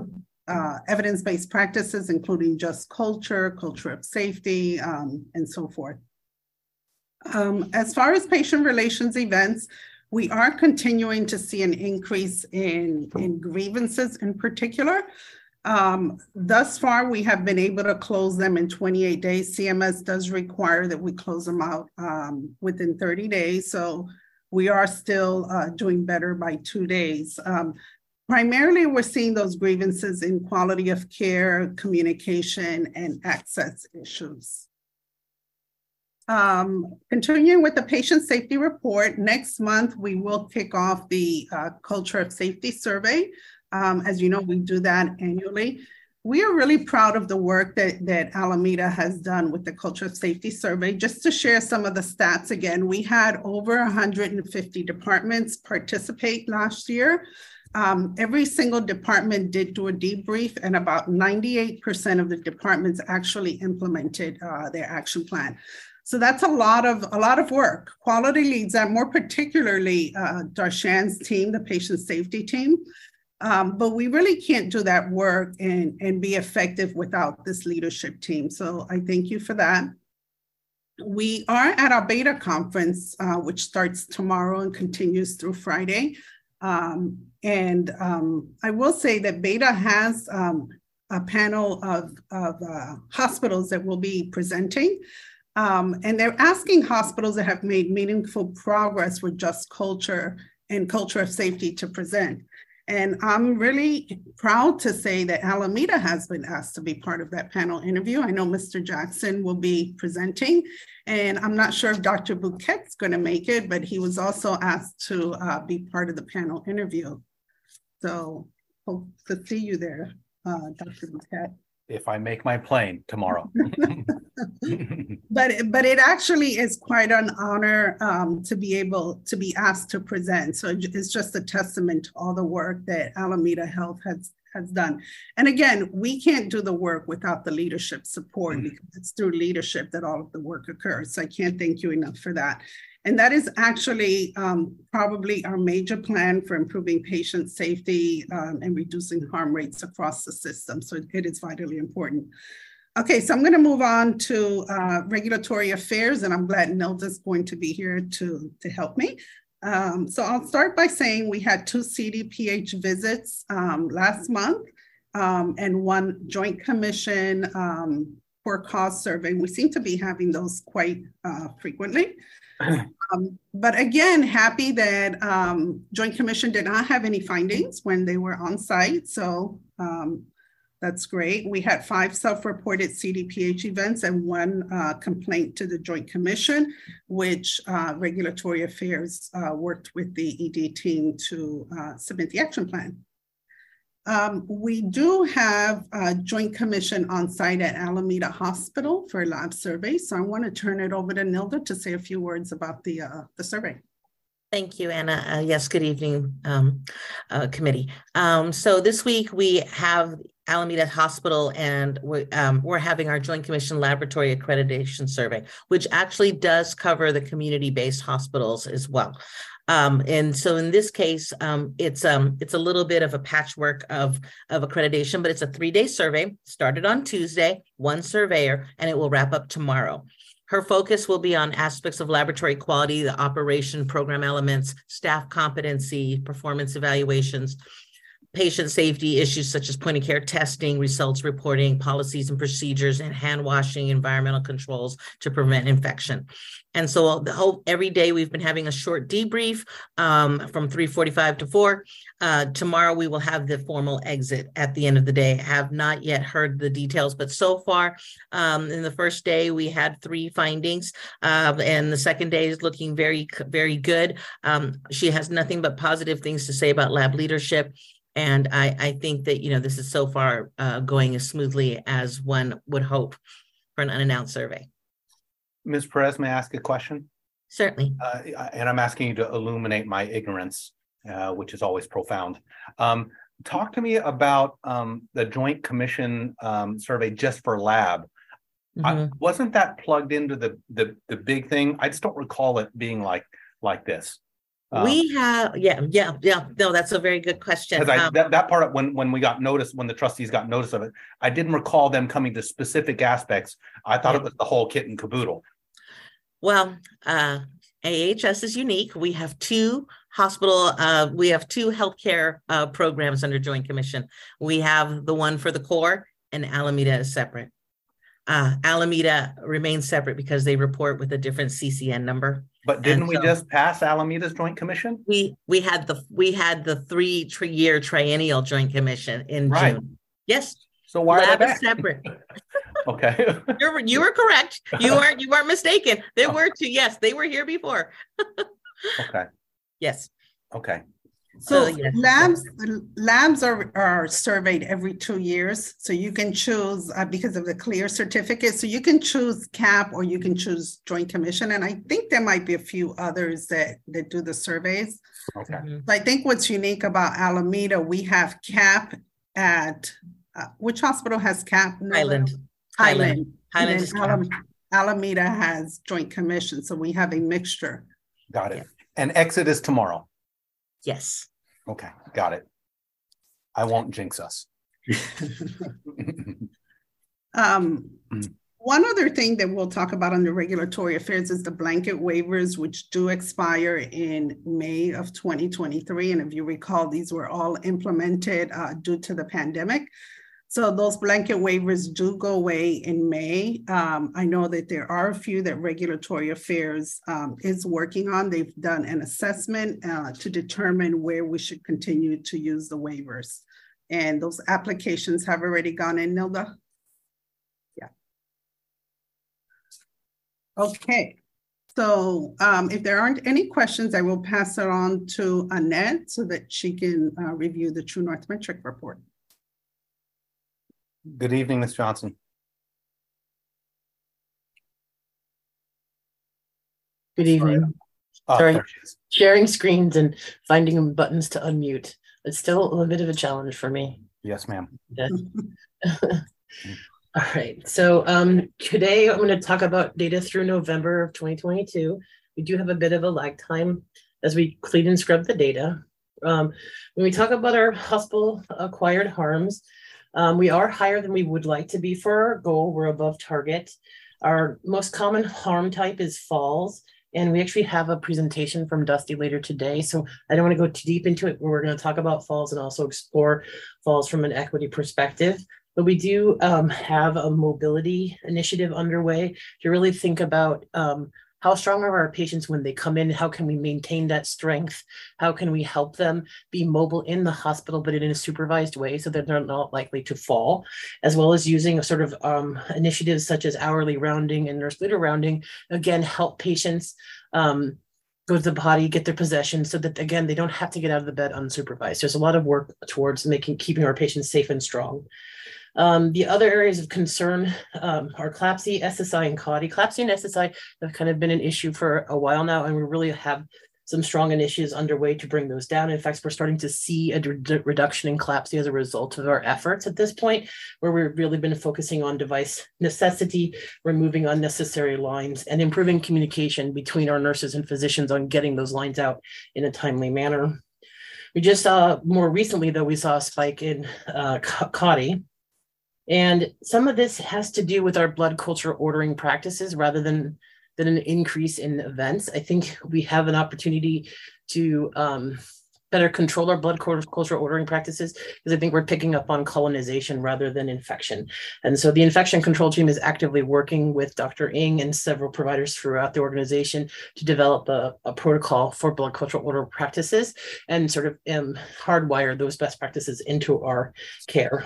uh, evidence-based practices, including just culture, culture of safety, um, and so forth. Um, as far as patient relations events, we are continuing to see an increase in, in grievances in particular. Um, thus far, we have been able to close them in 28 days. CMS does require that we close them out um, within 30 days. So we are still uh, doing better by two days. Um, primarily, we're seeing those grievances in quality of care, communication, and access issues. Um, continuing with the patient safety report, next month we will kick off the uh, culture of safety survey. Um, as you know, we do that annually. We are really proud of the work that, that Alameda has done with the culture of safety survey. Just to share some of the stats again, we had over 150 departments participate last year. Um, every single department did do a debrief, and about 98% of the departments actually implemented uh, their action plan. So that's a lot of a lot of work. Quality leads that more particularly uh, Darshan's team, the patient safety team. Um, but we really can't do that work and, and be effective without this leadership team. So I thank you for that. We are at our beta conference, uh, which starts tomorrow and continues through Friday. Um, and um, I will say that beta has um, a panel of, of uh, hospitals that will be presenting. Um, and they're asking hospitals that have made meaningful progress with just culture and culture of safety to present. And I'm really proud to say that Alameda has been asked to be part of that panel interview. I know Mr. Jackson will be presenting, and I'm not sure if Dr. Bhuket's going to make it, but he was also asked to uh, be part of the panel interview. So hope to see you there, uh, Dr. Bouquet if I make my plane tomorrow. but but it actually is quite an honor um, to be able to be asked to present. So it's just a testament to all the work that Alameda Health has has done. And again, we can't do the work without the leadership support mm-hmm. because it's through leadership that all of the work occurs. So I can't thank you enough for that. And that is actually um, probably our major plan for improving patient safety um, and reducing harm rates across the system. So it is vitally important. Okay, so I'm going to move on to uh, regulatory affairs, and I'm glad Nilda's going to be here to, to help me. Um, so I'll start by saying we had two CDPH visits um, last month um, and one joint commission um, for cause survey. We seem to be having those quite uh, frequently. Um, but again, happy that um, Joint Commission did not have any findings when they were on site. So um, that's great. We had five self-reported CDPH events and one uh, complaint to the Joint Commission, which uh, Regulatory Affairs uh, worked with the ED team to uh, submit the action plan. Um, we do have a joint commission on site at Alameda Hospital for lab survey. So I want to turn it over to Nilda to say a few words about the, uh, the survey. Thank you, Anna. Uh, yes, good evening, um, uh, committee. Um, so this week we have Alameda Hospital and we, um, we're having our Joint Commission Laboratory Accreditation Survey, which actually does cover the community-based hospitals as well. Um, and so in this case, um, it's um, it's a little bit of a patchwork of of accreditation, but it's a three day survey. Started on Tuesday, one surveyor, and it will wrap up tomorrow. Her focus will be on aspects of laboratory quality, the operation, program elements, staff competency, performance evaluations, patient safety issues such as point of care testing, results reporting, policies and procedures, and hand washing, environmental controls to prevent infection. And so the whole every day we've been having a short debrief um, from 3:45 to 4. Uh, tomorrow we will have the formal exit at the end of the day. I have not yet heard the details, but so far um, in the first day we had three findings, uh, and the second day is looking very very good. Um, she has nothing but positive things to say about lab leadership. And I, I think that you know this is so far uh, going as smoothly as one would hope for an unannounced survey. Ms. Perez, may I ask a question? Certainly. Uh, and I'm asking you to illuminate my ignorance, uh, which is always profound. Um, talk to me about um, the Joint Commission um, survey just for lab. Mm-hmm. I, wasn't that plugged into the, the the big thing? I just don't recall it being like like this. Um, We have, yeah, yeah, yeah. No, that's a very good question. I, Um, that, that part, when, when we got notice, when the trustees got notice of it, I didn't recall them coming to specific aspects. I thought it was the whole kit and caboodle. Well, uh, AHS is unique. We have two hospital, uh, we have two healthcare uh, programs under Joint Commission. We have the one for the core and Alameda is separate. Uh, Alameda remains separate because they report with a different CCN number. But didn't we just pass Alameda's joint commission? We, we had the, we had the three year triennial Joint Commission in Right. June. Yes, So why are lab they is separate. Okay. You're, you were correct. You are, you are mistaken. There were two, yes, they were here before. Okay, Yes. okay. So So, yes. labs, labs are, are surveyed every two years. So you can choose, uh, because of the CLIA certificate, so you can choose CAP or you can choose Joint Commission. And I think there might be a few others that, that do the surveys. Okay. Mhm. So I think what's unique about Alameda, we have CAP at, uh, which hospital has CAP? Highland. Highland. Highland. Highland then is CAP. Alameda has Joint Commission, so we have a mixture. Got it. And exit is tomorrow. Yes. Okay, got it. I won't jinx us. Um, Mm. one other thing that we'll talk about under regulatory affairs is the blanket waivers, which do expire in May of twenty twenty-three. And if you recall, these were all implemented uh, due to the pandemic. So those blanket waivers do go away in May. Um, I know that there are a few that regulatory affairs um, is working on. They've done an assessment uh, to determine where we should continue to use the waivers. And those applications have already gone in, Nilda? Yeah. Okay, so um, if there aren't any questions, I will pass it on to Annette so that she can uh, review the True North Metric report. Good evening, Ms. Johnson. Good evening. Oh, Sorry. there she is. Sharing screens and finding buttons to unmute. It's still a bit of a challenge for me. Yes, ma'am. Yeah. All right. So um, today I'm going to talk about data through November of 2022. We do have a bit of a lag time as we clean and scrub the data. Um, when we talk about our hospital acquired harms, um, we are higher than we would like to be for our goal. We're above target. Our most common harm type is falls. And we actually have a presentation from Dusty later today. So I don't want to go too deep into it, but we're going to talk about falls and also explore falls from an equity perspective. But we do um, have a mobility initiative underway to really think about um, how strong are our patients when they come in? How can we maintain that strength? How can we help them be mobile in the hospital, but in a supervised way so that they're not likely to fall, as well as using a sort of um, initiatives such as hourly rounding and nurse leader rounding, again, help patients um, go to the body, get their possessions so that, again, they don't have to get out of the bed unsupervised. There's a lot of work towards making, keeping our patients safe and strong. Um, the other areas of concern um, are CLABSI, SSI, and CAUTI. CLABSI and SSI have kind of been an issue for a while now, and we really have some strong initiatives underway to bring those down. In fact, we're starting to see a d- reduction in CLABSI as a result of our efforts at this point, where we've really been focusing on device necessity, removing unnecessary lines, and improving communication between our nurses and physicians on getting those lines out in a timely manner. We just saw more recently, though, we saw a spike in uh, and some of this has to do with our blood culture ordering practices rather than, than an increase in events. I think we have an opportunity to um, better control our blood culture ordering practices because I think we're picking up on colonization rather than infection. And so the infection control team is actively working with Dr. Ng and several providers throughout the organization to develop a, a protocol for blood culture order practices and sort of um, hardwire those best practices into our care.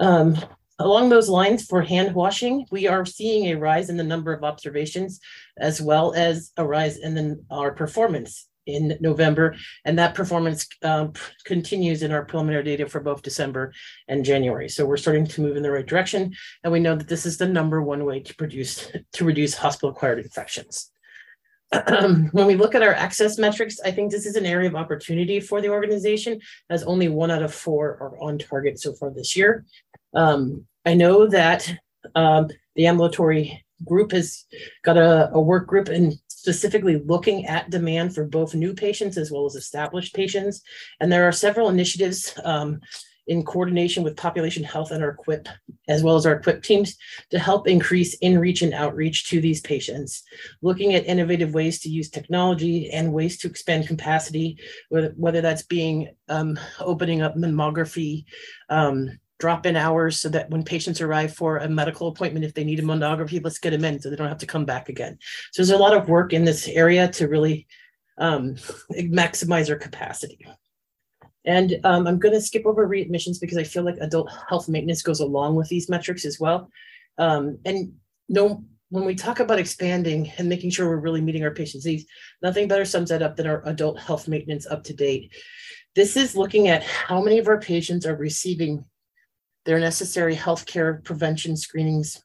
Um, along those lines, for hand washing, we are seeing a rise in the number of observations as well as a rise in the, our performance in November. And that performance um, continues in our preliminary data for both December and January. So we're starting to move in the right direction. And we know that this is the number one way to produce to reduce hospital acquired infections. when we look at our access metrics, I think this is an area of opportunity for the organization, as only one out of four are on target so far this year. Um, I know that um, the ambulatory group has got a, a work group and specifically looking at demand for both new patients as well as established patients. And there are several initiatives um, in coordination with population health and our QIP, as well as our QIP teams, to help increase in-reach and outreach to these patients. Looking at innovative ways to use technology and ways to expand capacity, whether, that's being um, opening up mammography, um, drop-in hours so that when patients arrive for a medical appointment, if they need a mammography, let's get them in so they don't have to come back again. So there's a lot of work in this area to really um, maximize our capacity. And um, I'm going to skip over readmissions because I feel like adult health maintenance goes along with these metrics as well. Um, and no, when we talk about expanding and making sure we're really meeting our patients' needs, nothing better sums that up than our adult health maintenance up to date. This is looking at how many of our patients are receiving their necessary healthcare prevention screenings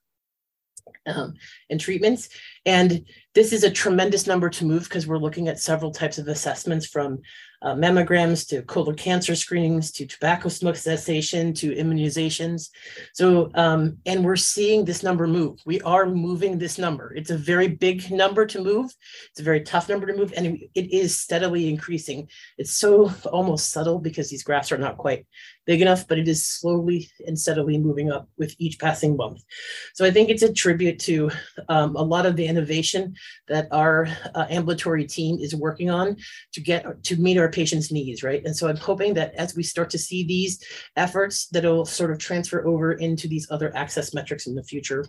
um, and treatments. And this is a tremendous number to move because we're looking at several types of assessments from uh, mammograms to colon cancer screenings to tobacco smoke cessation to immunizations. So, um, and we're seeing this number move. We are moving this number. It's a very big number to move. It's a very tough number to move, and it is steadily increasing. It's so almost subtle because these graphs are not quite big enough, but it is slowly and steadily moving up with each passing month. So I think it's a tribute to um, a lot of the innovation that our uh, ambulatory team is working on to get to meet our patients' needs, right? And so I'm hoping that as we start to see these efforts, that it'll sort of transfer over into these other access metrics in the future.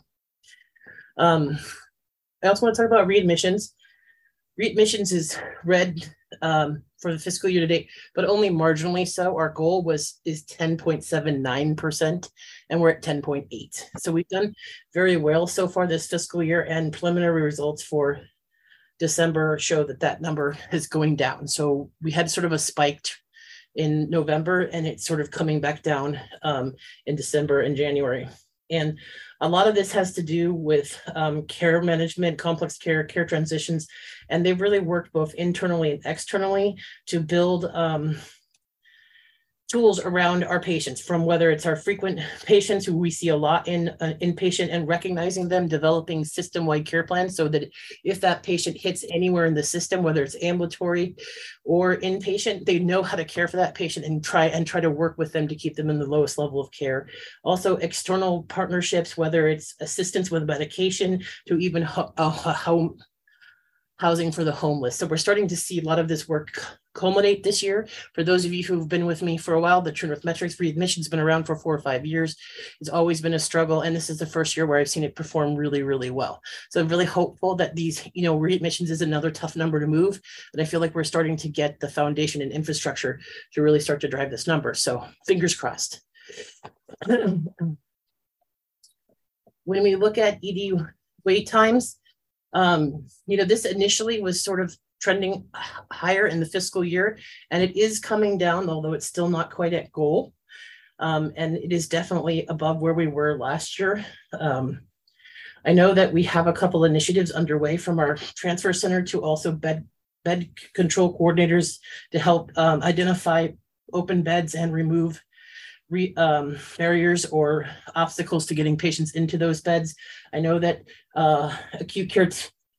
Um, I also want to talk about readmissions. Readmissions is red um, for the fiscal year to date, but only marginally so. Our goal was is 10.79%, and we're at 10.8. So we've done very well so far this fiscal year, and preliminary results for December show that that number is going down. So we had sort of a spiked in November, and it's sort of coming back down um, in December and January. And a lot of this has to do with um, care management, complex care, care transitions, and they've really worked both internally and externally to build um, tools around our patients from whether it's our frequent patients who we see a lot in uh, inpatient and recognizing them developing system-wide care plans so that if that patient hits anywhere in the system whether it's ambulatory or inpatient they know how to care for that patient and try and try to work with them to keep them in the lowest level of care also external partnerships whether it's assistance with medication to even ho- uh, home housing for the homeless. So we're starting to see a lot of this work culminate this year. For those of you who've been with me for a while, the True North Metrics readmission has been around for four or five years. It's always been a struggle, and this is the first year where I've seen it perform really, really well. So I'm really hopeful that these, you know, readmissions is another tough number to move, but I feel like we're starting to get the foundation and infrastructure to really start to drive this number. So fingers crossed. when we look at ED wait times, um, you know, this initially was sort of trending higher in the fiscal year, and it is coming down, although it's still not quite at goal. Um, and it is definitely above where we were last year. Um, I know that we have a couple initiatives underway from our transfer center to also bed bed control coordinators to help um, identify open beds and remove re, um, barriers or obstacles to getting patients into those beds. I know that uh, acute care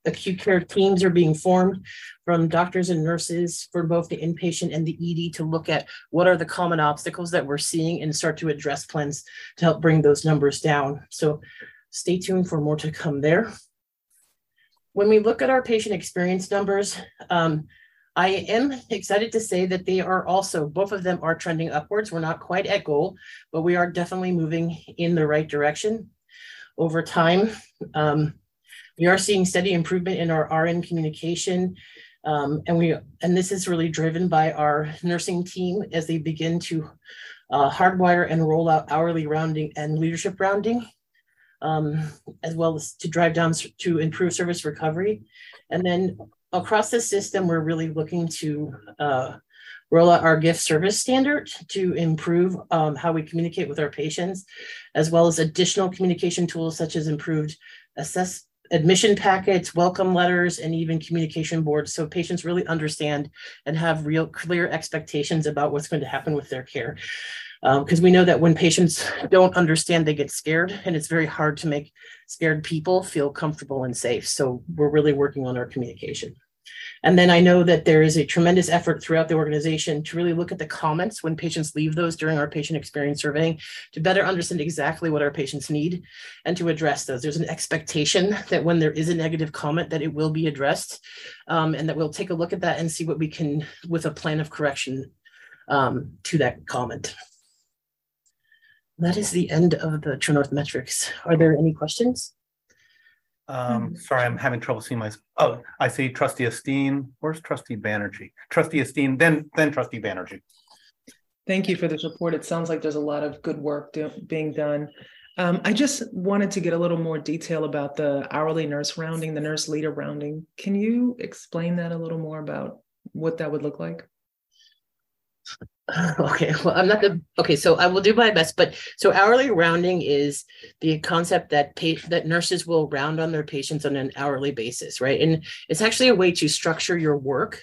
acute care teams are being formed from doctors and nurses for both the inpatient and the ED to look at what are the common obstacles that we're seeing and start to address plans to help bring those numbers down. So stay tuned for more to come there. When we look at our patient experience numbers, um, I am excited to say that they are also, both of them are trending upwards. We're not quite at goal, but we are definitely moving in the right direction over time. Um, we are seeing steady improvement in our RN communication. Um, and we and this is really driven by our nursing team as they begin to uh, hardwire and roll out hourly rounding and leadership rounding, um, as well as to drive down to improve service recovery. And then across the system, we're really looking to uh, roll out our gift service standard to improve um, how we communicate with our patients, as well as additional communication tools such as improved assess admission packets, welcome letters, and even communication boards so patients really understand and have real clear expectations about what's going to happen with their care. because um, we know that when patients don't understand, they get scared, and it's very hard to make scared people feel comfortable and safe. So we're really working on our communication. And then I know that there is a tremendous effort throughout the organization to really look at the comments when patients leave those during our patient experience surveying to better understand exactly what our patients need and to address those. There's an expectation that when there is a negative comment that it will be addressed um, and that we'll take a look at that and see what we can with a plan of correction um, to that comment. That is the end of the True North metrics. Are there any questions? Um, hmm. sorry, I'm having trouble seeing my, oh, I see trustee Esteen. Where's trustee Banerjee? Trustee Esteen, then, then trustee Banerjee. Thank you for this report. It sounds like there's a lot of good work do, being done. Um, I just wanted to get a little more detail about the hourly nurse rounding, the nurse leader rounding. Can you explain that a little more about what that would look like? Okay, well, I'm not the okay, so I will do my best. But so hourly rounding is the concept that pa- that nurses will round on their patients on an hourly basis, right? And it's actually a way to structure your work.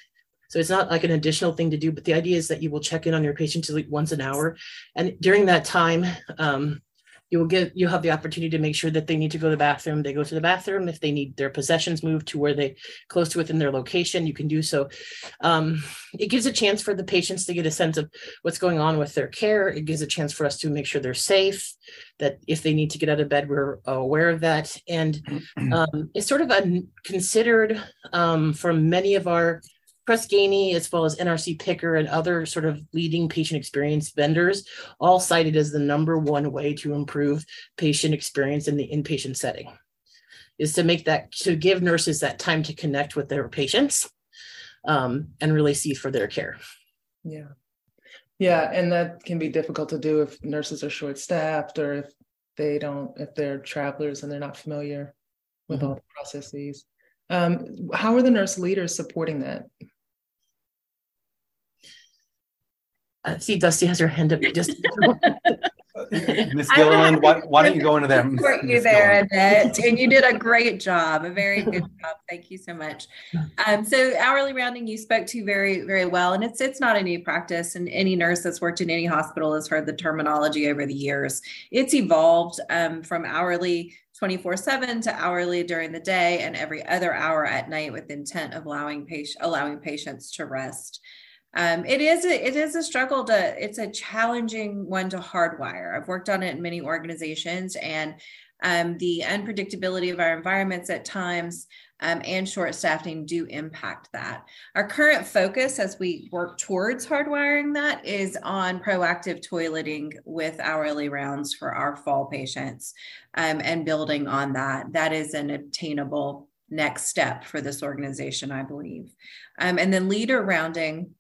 So it's not like an additional thing to do, but the idea is that you will check in on your patients once an hour, and during that time, um, you will get you'll have the opportunity to make sure that they need to go to the bathroom. They go to the bathroom. If they need their possessions moved to where they close to within their location you can do so. Um, it gives a chance for the patients to get a sense of what's going on with their care. It gives a chance for us to make sure they're safe that if they need to get out of bed we're aware of that. And um, it's sort of a considered um, for many of our Press Ganey, as well as NRC Picker and other sort of leading patient experience vendors, all cited as the number one way to improve patient experience in the inpatient setting, is to make that, to give nurses that time to connect with their patients um, and really see for their care. Yeah. Yeah. And that can be difficult to do if nurses are short staffed or if they don't, if they're travelers and they're not familiar with mm-hmm. all the processes. Um, how are the nurse leaders supporting that? Uh, see, Dusty has her hand up. Just Miss Gilliland, why, why don't you go into that? Support you there, Annette, and you did a great job, a very good job. Thank you so much. Um, so hourly rounding, you spoke to very, very well, and it's it's not a new practice. And any nurse that's worked in any hospital has heard the terminology over the years. It's evolved um, from hourly 24 7 to hourly during the day and every other hour at night with intent of allowing patient allowing patients to rest um, it is a, it is a struggle to it's a challenging one to hardwire i've worked on it in many organizations and um, the unpredictability of our environments at times um, and short staffing do impact that. Our current focus as we work towards hardwiring that is on proactive toileting with hourly rounds for our fall patients um, and building on that. That is an obtainable next step for this organization, I believe. Um, and then leader rounding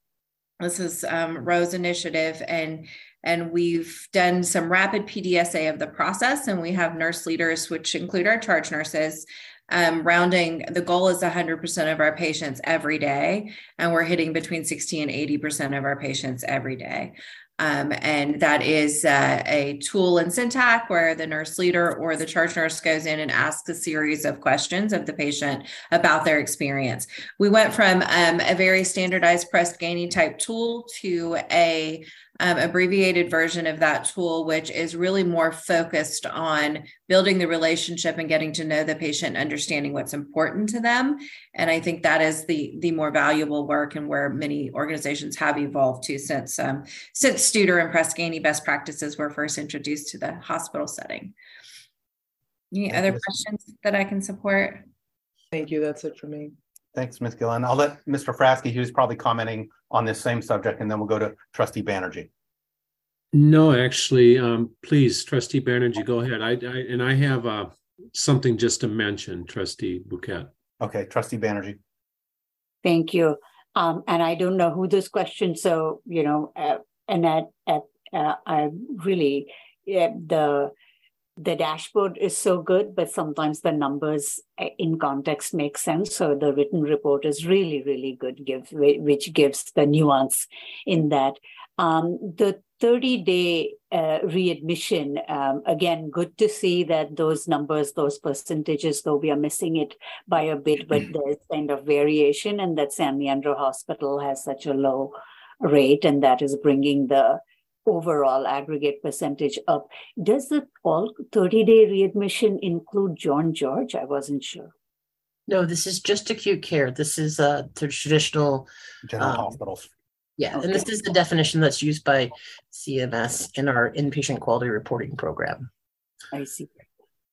this is um, Rose initiative and and we've done some rapid PDSA of the process and we have nurse leaders, which include our charge nurses, um, rounding the goal is 100% of our patients every day and we're hitting between 60 and 80% of our patients every day um, and that is uh, a tool in Syntac where the nurse leader or the charge nurse goes in and asks a series of questions of the patient about their experience. We went from um, a very standardized Press Ganey type tool to a um, abbreviated version of that tool, which is really more focused on building the relationship and getting to know the patient, understanding what's important to them. And I think that is the the more valuable work and where many organizations have evolved to since um, since Studer and Press Ganey best practices were first introduced to the hospital setting. Any other questions that I can support? Thank you. That's it for me. Thanks, Ms. Gillen. I'll let Mr. Fratzke, who's probably commenting on this same subject, and then we'll go to Trustee Banerjee. No, actually, um, please, Trustee Banerjee, go ahead. I, I and I have uh, something just to mention, Trustee Bhuket. Okay, Trustee Banerjee. Thank you. Um, and I don't know who this question, so you know, uh, Annette, uh, I really yeah, the the dashboard is so good, but sometimes the numbers eh, in context make sense. So the written report is really, really good, give, which gives the nuance in that. Um, the 30 day uh, readmission, um, again, good to see that those numbers, those percentages, though we are missing it by a bit, but there's kind of variation, and that San Leandro Hospital has such a low rate, and that is bringing the overall aggregate percentage up. Does the all 30 day readmission include John George? I wasn't sure. No, this is just acute care. This is uh, the traditional General um, hospitals. Yeah, Okay. and this is the definition that's used by CMS in our inpatient quality reporting program. I see.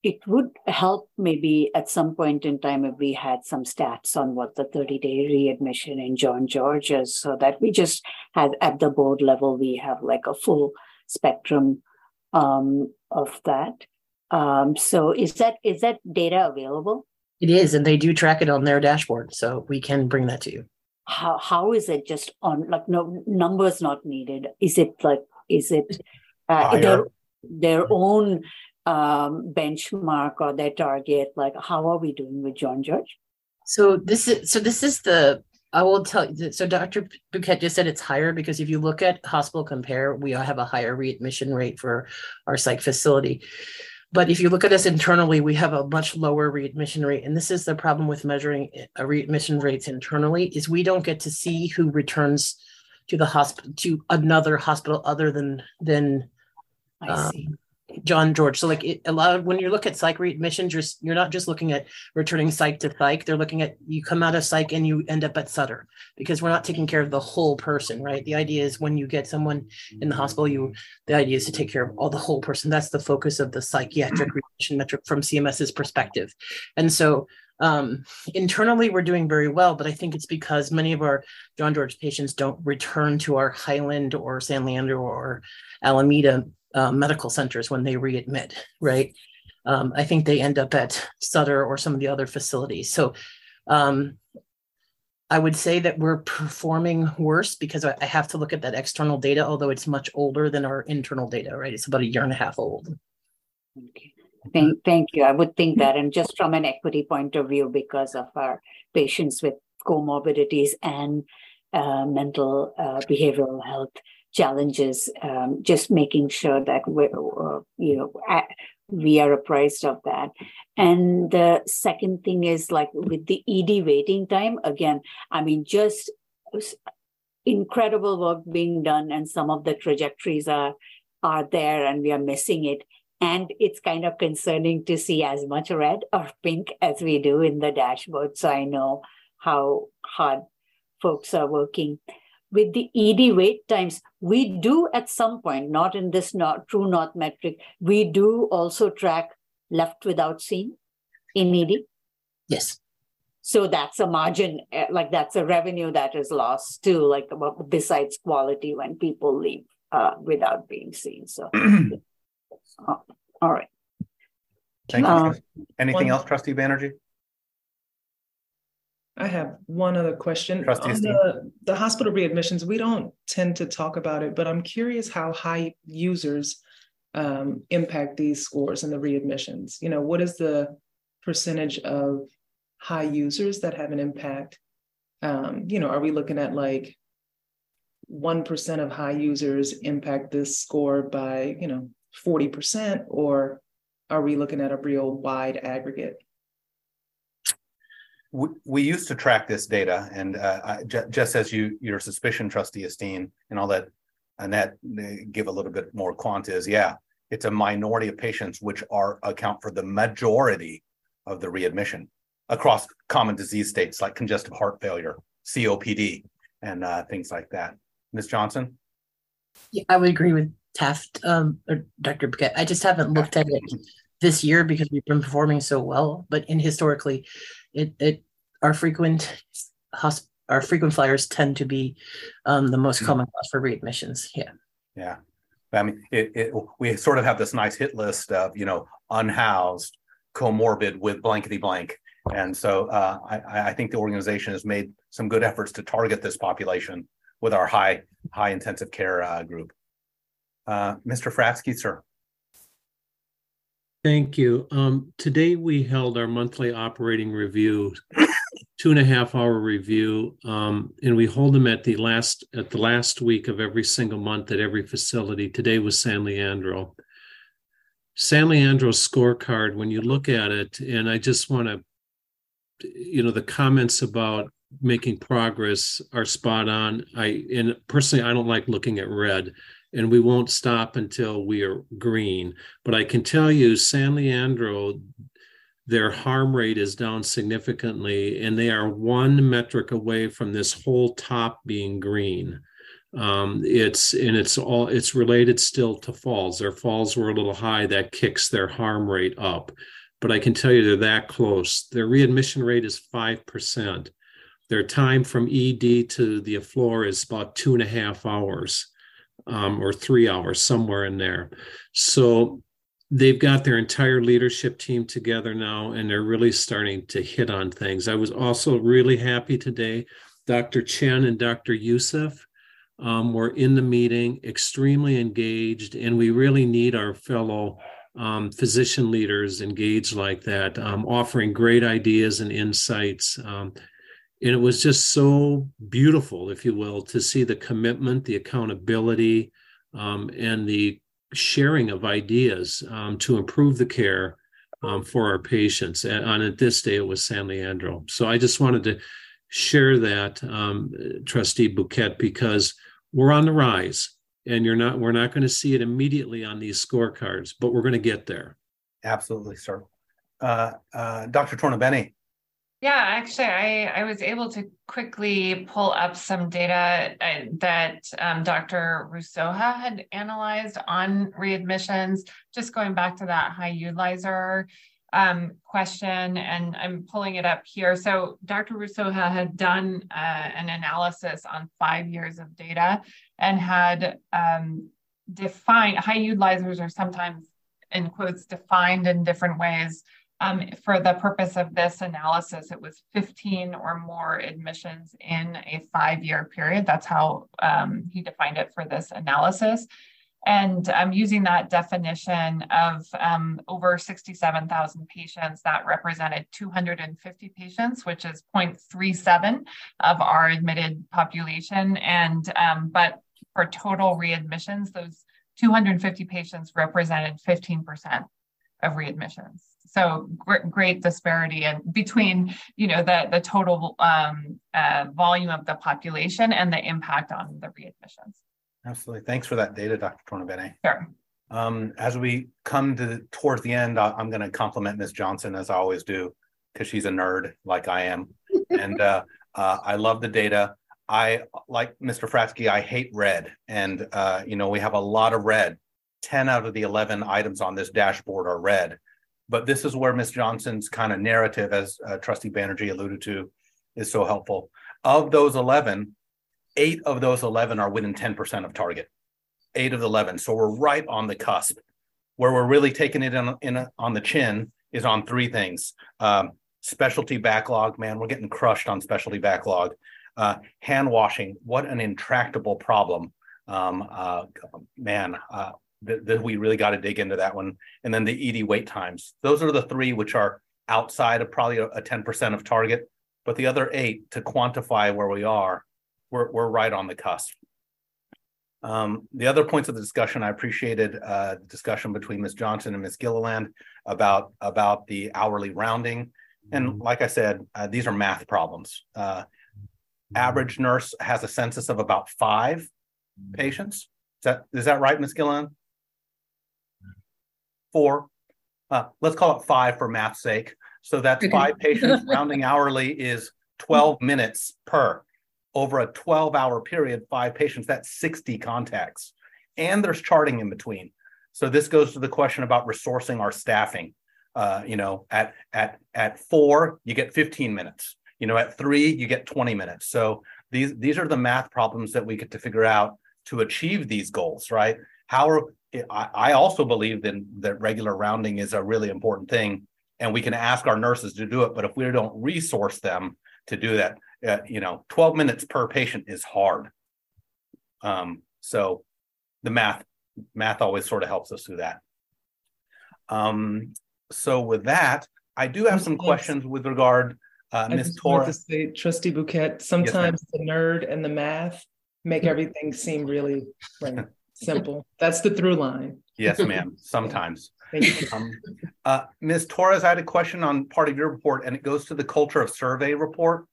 It would help maybe at some point in time if we had some stats on what the 30 day readmission in John George is, so that we just had at the board level, we have like a full spectrum um, of that. Um, so is that is that data available? It is, and they do track it on their dashboard, so we can bring that to you. How how is it just on like no numbers not needed? Is it like is it uh, their their own um, benchmark or their target? Like how are we doing with John George? So this is so this is the I will tell you. So Dr. Bhuket just said it's higher because if you look at hospital compare, we have a higher readmission rate for our psych facility. But if you look at us internally, we have a much lower readmission rate. And this is the problem with measuring a readmission rates internally is we don't get to see who returns to the hospital to another hospital other than than I see. um, John George. So like it, a lot of when you look at psych readmissions, you're you're not just looking at returning psych to psych. They're looking at you come out of psych and you end up at Sutter because we're not taking care of the whole person, right? The idea is when you get someone in the hospital, you the idea is to take care of all the whole person. That's the focus of the psychiatric readmission metric from CMS's perspective. And so um, internally, we're doing very well, but I think it's because many of our John George patients don't return to our Highland or San Leandro or Alameda uh, medical centers when they readmit, right? Um, I think they end up at Sutter or some of the other facilities. So um, I would say that we're performing worse because I have to look at that external data, although it's much older than our internal data, right? It's about a year and a half old. Okay. Thank, thank you. I would think that, and just from an equity point of view, because of our patients with comorbidities and uh, mental uh, behavioral health challenges, um, just making sure that we, uh, you know, we are apprised of that. And the second thing is like with the ED waiting time. Again, I mean, just incredible work being done, and some of the trajectories are are there, and we are missing it. And it's kind of concerning to see as much red or pink as we do in the dashboard. So I know how hard folks are working. With the ED wait times, we do at some point, not in this not true north metric, we do also track left without seeing in ED. Yes. So that's a margin, eh, like that's a revenue that is lost too, like besides quality when people leave uh, without being seen. So, uh, all right. Thank you. Uh, Anything one- else, trustee Banerjee? I have one other question. On the, the hospital readmissions, we don't tend to talk about it, but I'm curious how high users um, impact these scores and the readmissions. You know, what is the percentage of high users that have an impact? Um, you know, are we looking at like 1% of high users impact this score by, you know, 40%, or are we looking at a real wide aggregate? We, used to track this data and uh, I, ju- just as you, your suspicion, trustee Esteen, and I'll let Annette give a little bit more quant is, yeah, it's a minority of patients which are account for the majority of the readmission across common disease states like congestive heart failure, COPD, and uh, things like that. Ms. Johnson? Yeah, I would agree with Taft um, or Dr. Bhuket. I just haven't looked at it this year because we've been performing so well. But in historically, it it our frequent hosp- our frequent flyers tend to be um, the most common cause for readmissions. Yeah. Yeah. I mean, it, it, we sort of have this nice hit list of, you know, unhoused, comorbid with blankety blank. And so uh, I, I think the organization has made some good efforts to target this population with our high, high intensive care uh, group. Uh, Mr. Fratzke, sir. Thank you. Um, today we held our monthly operating review, two and a half hour review, um, and we hold them at the last at the last week of every single month at every facility. Today was San Leandro. San Leandro's scorecard, when you look at it, and I just want to, you know, the comments about making progress are spot on. I and personally, I don't like looking at red. And we won't stop until we are green. But I can tell you, San Leandro, their harm rate is down significantly, and they are one metric away from this whole top being green. Um, it's and it's all it's related still to falls. Their falls were a little high, that kicks their harm rate up. But I can tell you they're that close. Their readmission rate is five percent. Their time from ED to the floor is about two and a half hours um, or three hours, somewhere in there. So they've got their entire leadership team together now and they're really starting to hit on things. I was also really happy today. Dr. Chen and Dr. Youssef um, were in the meeting, extremely engaged, and we really need our fellow um, physician leaders engaged like that, um, offering great ideas and insights. And it was just so beautiful, if you will, to see the commitment, the accountability, um, and the sharing of ideas um, to improve the care um, for our patients. And on this day, it was San Leandro. So I just wanted to share that, um, Trustee Bhuket, because we're on the rise, and you're not. We're not going to see it immediately on these scorecards, but we're going to get there. Absolutely, sir. Uh, uh, Dr. Tornabene. Yeah, actually, I, I was able to quickly pull up some data uh, that um, Dr. Rusoha had analyzed on readmissions, just going back to that high utilizer um, question, and I'm pulling it up here. So Dr. Rusoha had done uh, an analysis on five years of data and had um, defined, high utilizers are sometimes in quotes defined in different ways um, for the purpose of this analysis, it was 15 or more admissions in a five year period. That's how um, he defined it for this analysis. And um, using that definition of um, over 67,000 patients, that represented 250 patients, which is 0.37 of our admitted population. And um, but for total readmissions, those 250 patients represented 15% of readmissions so great, great disparity and between you know the the total um, uh, volume of the population and the impact on the readmissions. Absolutely, thanks for that data, Dr. Tornabene. Sure. Um, as we come to towards the end, I, am going to compliment Ms. Johnson as I always do because she's a nerd like I am, and uh, uh, I love the data. I like Mr. Fratzke. I hate red, and uh, you know we have a lot of red. Ten out of the eleven items on this dashboard are red but this is where Ms. Johnson's kind of narrative, as uh, Trustee Banerjee alluded to, is so helpful. Of those 11, eight of those 11 are within 10% of target. Eight of the 11. So we're right on the cusp. Where we're really taking it in, in a, on the chin is on three things. Um, specialty backlog, man, we're getting crushed on specialty backlog. Uh, hand washing, what an intractable problem. Um, uh, man, uh, that, that we really got to dig into that one. And then the ED wait times. Those are the three which are outside of probably a, a 10% of target. But the other eight, to quantify where we are, we're, we're right on the cusp. Um, the other points of the discussion, I appreciated uh, the discussion between Ms. Johnson and Ms. Gilliland about, about the hourly rounding. And like I said, uh, these are math problems. Uh, average nurse has a census of about five patients. Is that, is that right, Ms. Gilliland? Four. Uh, let's call it five for math's sake. So that's five patients rounding hourly is 12 minutes per. Over a 12 hour period, five patients, that's 60 contacts. And there's charting in between. So this goes to the question about resourcing our staffing. Uh, you know, at at at four, you get 15 minutes. You know, at three, you get 20 minutes. So these these are the math problems that we get to figure out to achieve these goals, right? How are I, I also believe that, that regular rounding is a really important thing, and we can ask our nurses to do it. But if we don't resource them to do that, uh, you know, 12 minutes per patient is hard. Um, so the math math always sort of helps us through that. Um, so with that, I do have some questions with regard, uh, Ms. Torres. To say, Trustee Bhuket, sometimes yes, the nerd and the math make everything seem really. Simple. That's the through line. Yes, ma'am. Sometimes. Um, uh, Ms. Torres, I had a question on part of your report, and it goes to the culture of survey report.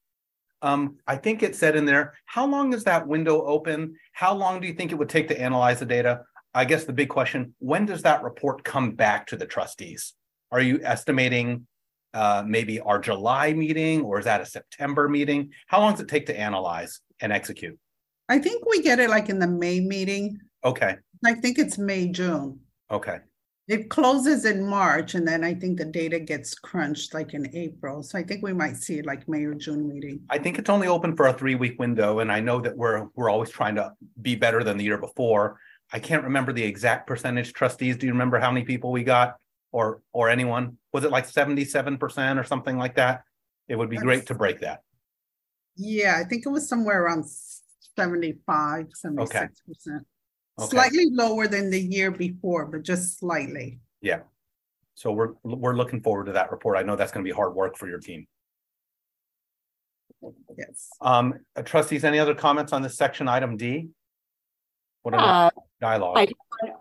Um, I think it said in there, how long is that window open? How long do you think it would take to analyze the data? I guess the big question, when does that report come back to the trustees? Are you estimating uh, maybe our July meeting or is that a September meeting? How long does it take to analyze and execute? I think we get it like in the May meeting. Okay, I think it's May, June. okay, It closes in March and then I think the data gets crunched like in April. So I think we might see it like May or June meeting. I think it's only open for a three-week window, and I know that we're, we're always trying to be better than the year before. I can't remember the exact percentage trustees. Do you remember how many people we got? Or, or anyone? Was it like seventy-seven percent or something like that? It would be great to break that. Yeah, I think it was somewhere around 75, 76 percent. Okay. Slightly lower than the year before, but just slightly. Yeah. So we're, we're looking forward to that report. I know that's gonna be hard work for your team. Yes. Um, uh, trustees, any other comments on this section item D? What Uh, about dialogue? I,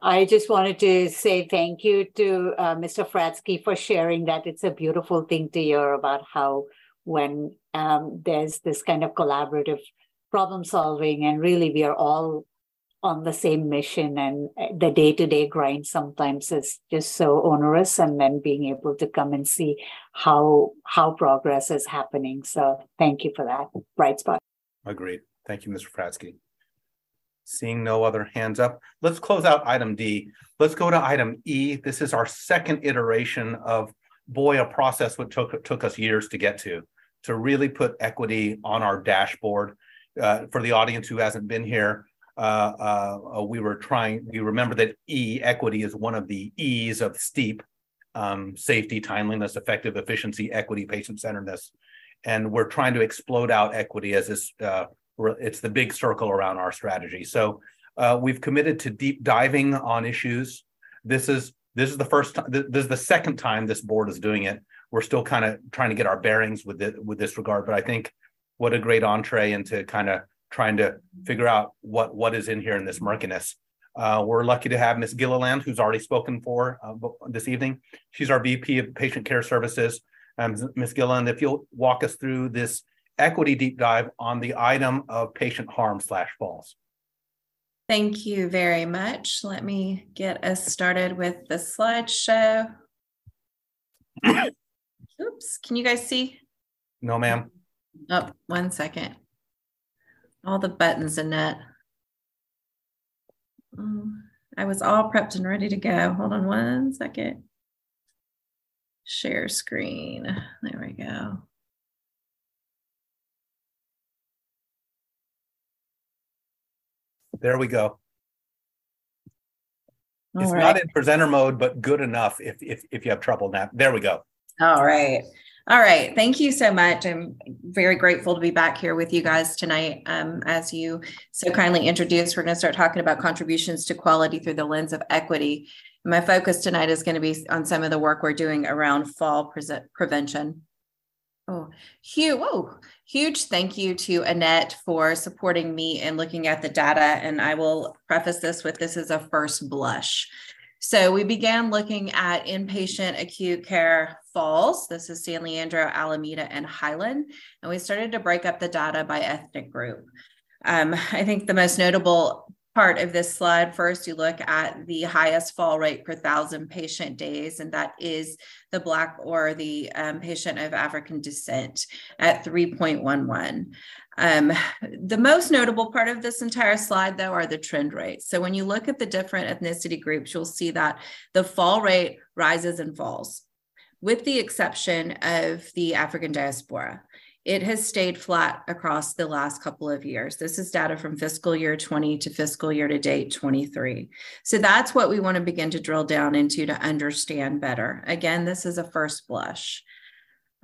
I just wanted to say thank you to uh, Mr. Fratzke for sharing that. It's a beautiful thing to hear about how when um, there's this kind of collaborative problem solving, and really we are all on the same mission, and uh, the day to day grind sometimes is just so onerous, and then being able to come and see how how progress is happening. So thank you for that bright spot. Agreed. Thank you, Mr. Fratzke. Seeing no other hands up, let's close out item D. Let's go to item E. This is our second iteration of, boy, a process what took, took us years to get to, to really put equity on our dashboard. Uh, for the audience who hasn't been here, uh, uh, we were trying, we remember that E, equity is one of the E's of STEEP, um, safety, timeliness, effective, efficiency, equity, patient-centeredness. And we're trying to explode out equity as this, uh, it's the big circle around our strategy. So uh, we've committed to deep diving on issues. This is this is the first time. This is the second time this board is doing it. We're still kind of trying to get our bearings with it with this regard. But I think what a great entree into kind of trying to figure out what what is in here in this murkiness. Uh, we're lucky to have Miss Gilliland, who's already spoken for uh, this evening. She's our VP of Patient Care Services. Um, Ms. Gilliland, if you'll walk us through this equity deep dive on the item of patient harm slash falls. Thank you very much. Let me get us started with the slideshow. Oops, can you guys see? No, ma'am. Oh, one second. All the buttons in it. Oh, mm, I was all prepped and ready to go. Hold on one second. Share screen. There we go. There we go. All It's right. not in presenter mode, but good enough if if if you have trouble now. There we go. All right. All right. Thank you so much. I'm very grateful to be back here with you guys tonight. Um, as you so kindly introduced, we're going to start talking about contributions to quality through the lens of equity. My focus tonight is going to be on some of the work we're doing around fall pre- prevention. Oh, huge, whoa, huge thank you to Annette for supporting me and looking at the data. And I will preface this with this is a first blush. So we began looking at inpatient acute care falls. This is San Leandro, Alameda, and Highland. And we started to break up the data by ethnic group. Um, I think the most notable part of this slide, first you look at the highest fall rate per thousand patient days, and that is the Black or the um, patient of African descent at 3.11. Um, the most notable part of this entire slide, though, are the trend rates. So when you look at the different ethnicity groups, you'll see that the fall rate rises and falls, with the exception of the African diaspora. It has stayed flat across the last couple of years. This is data from fiscal year 20 to fiscal year to date 23. So that's what we want to begin to drill down into to understand better. Again, this is a first blush.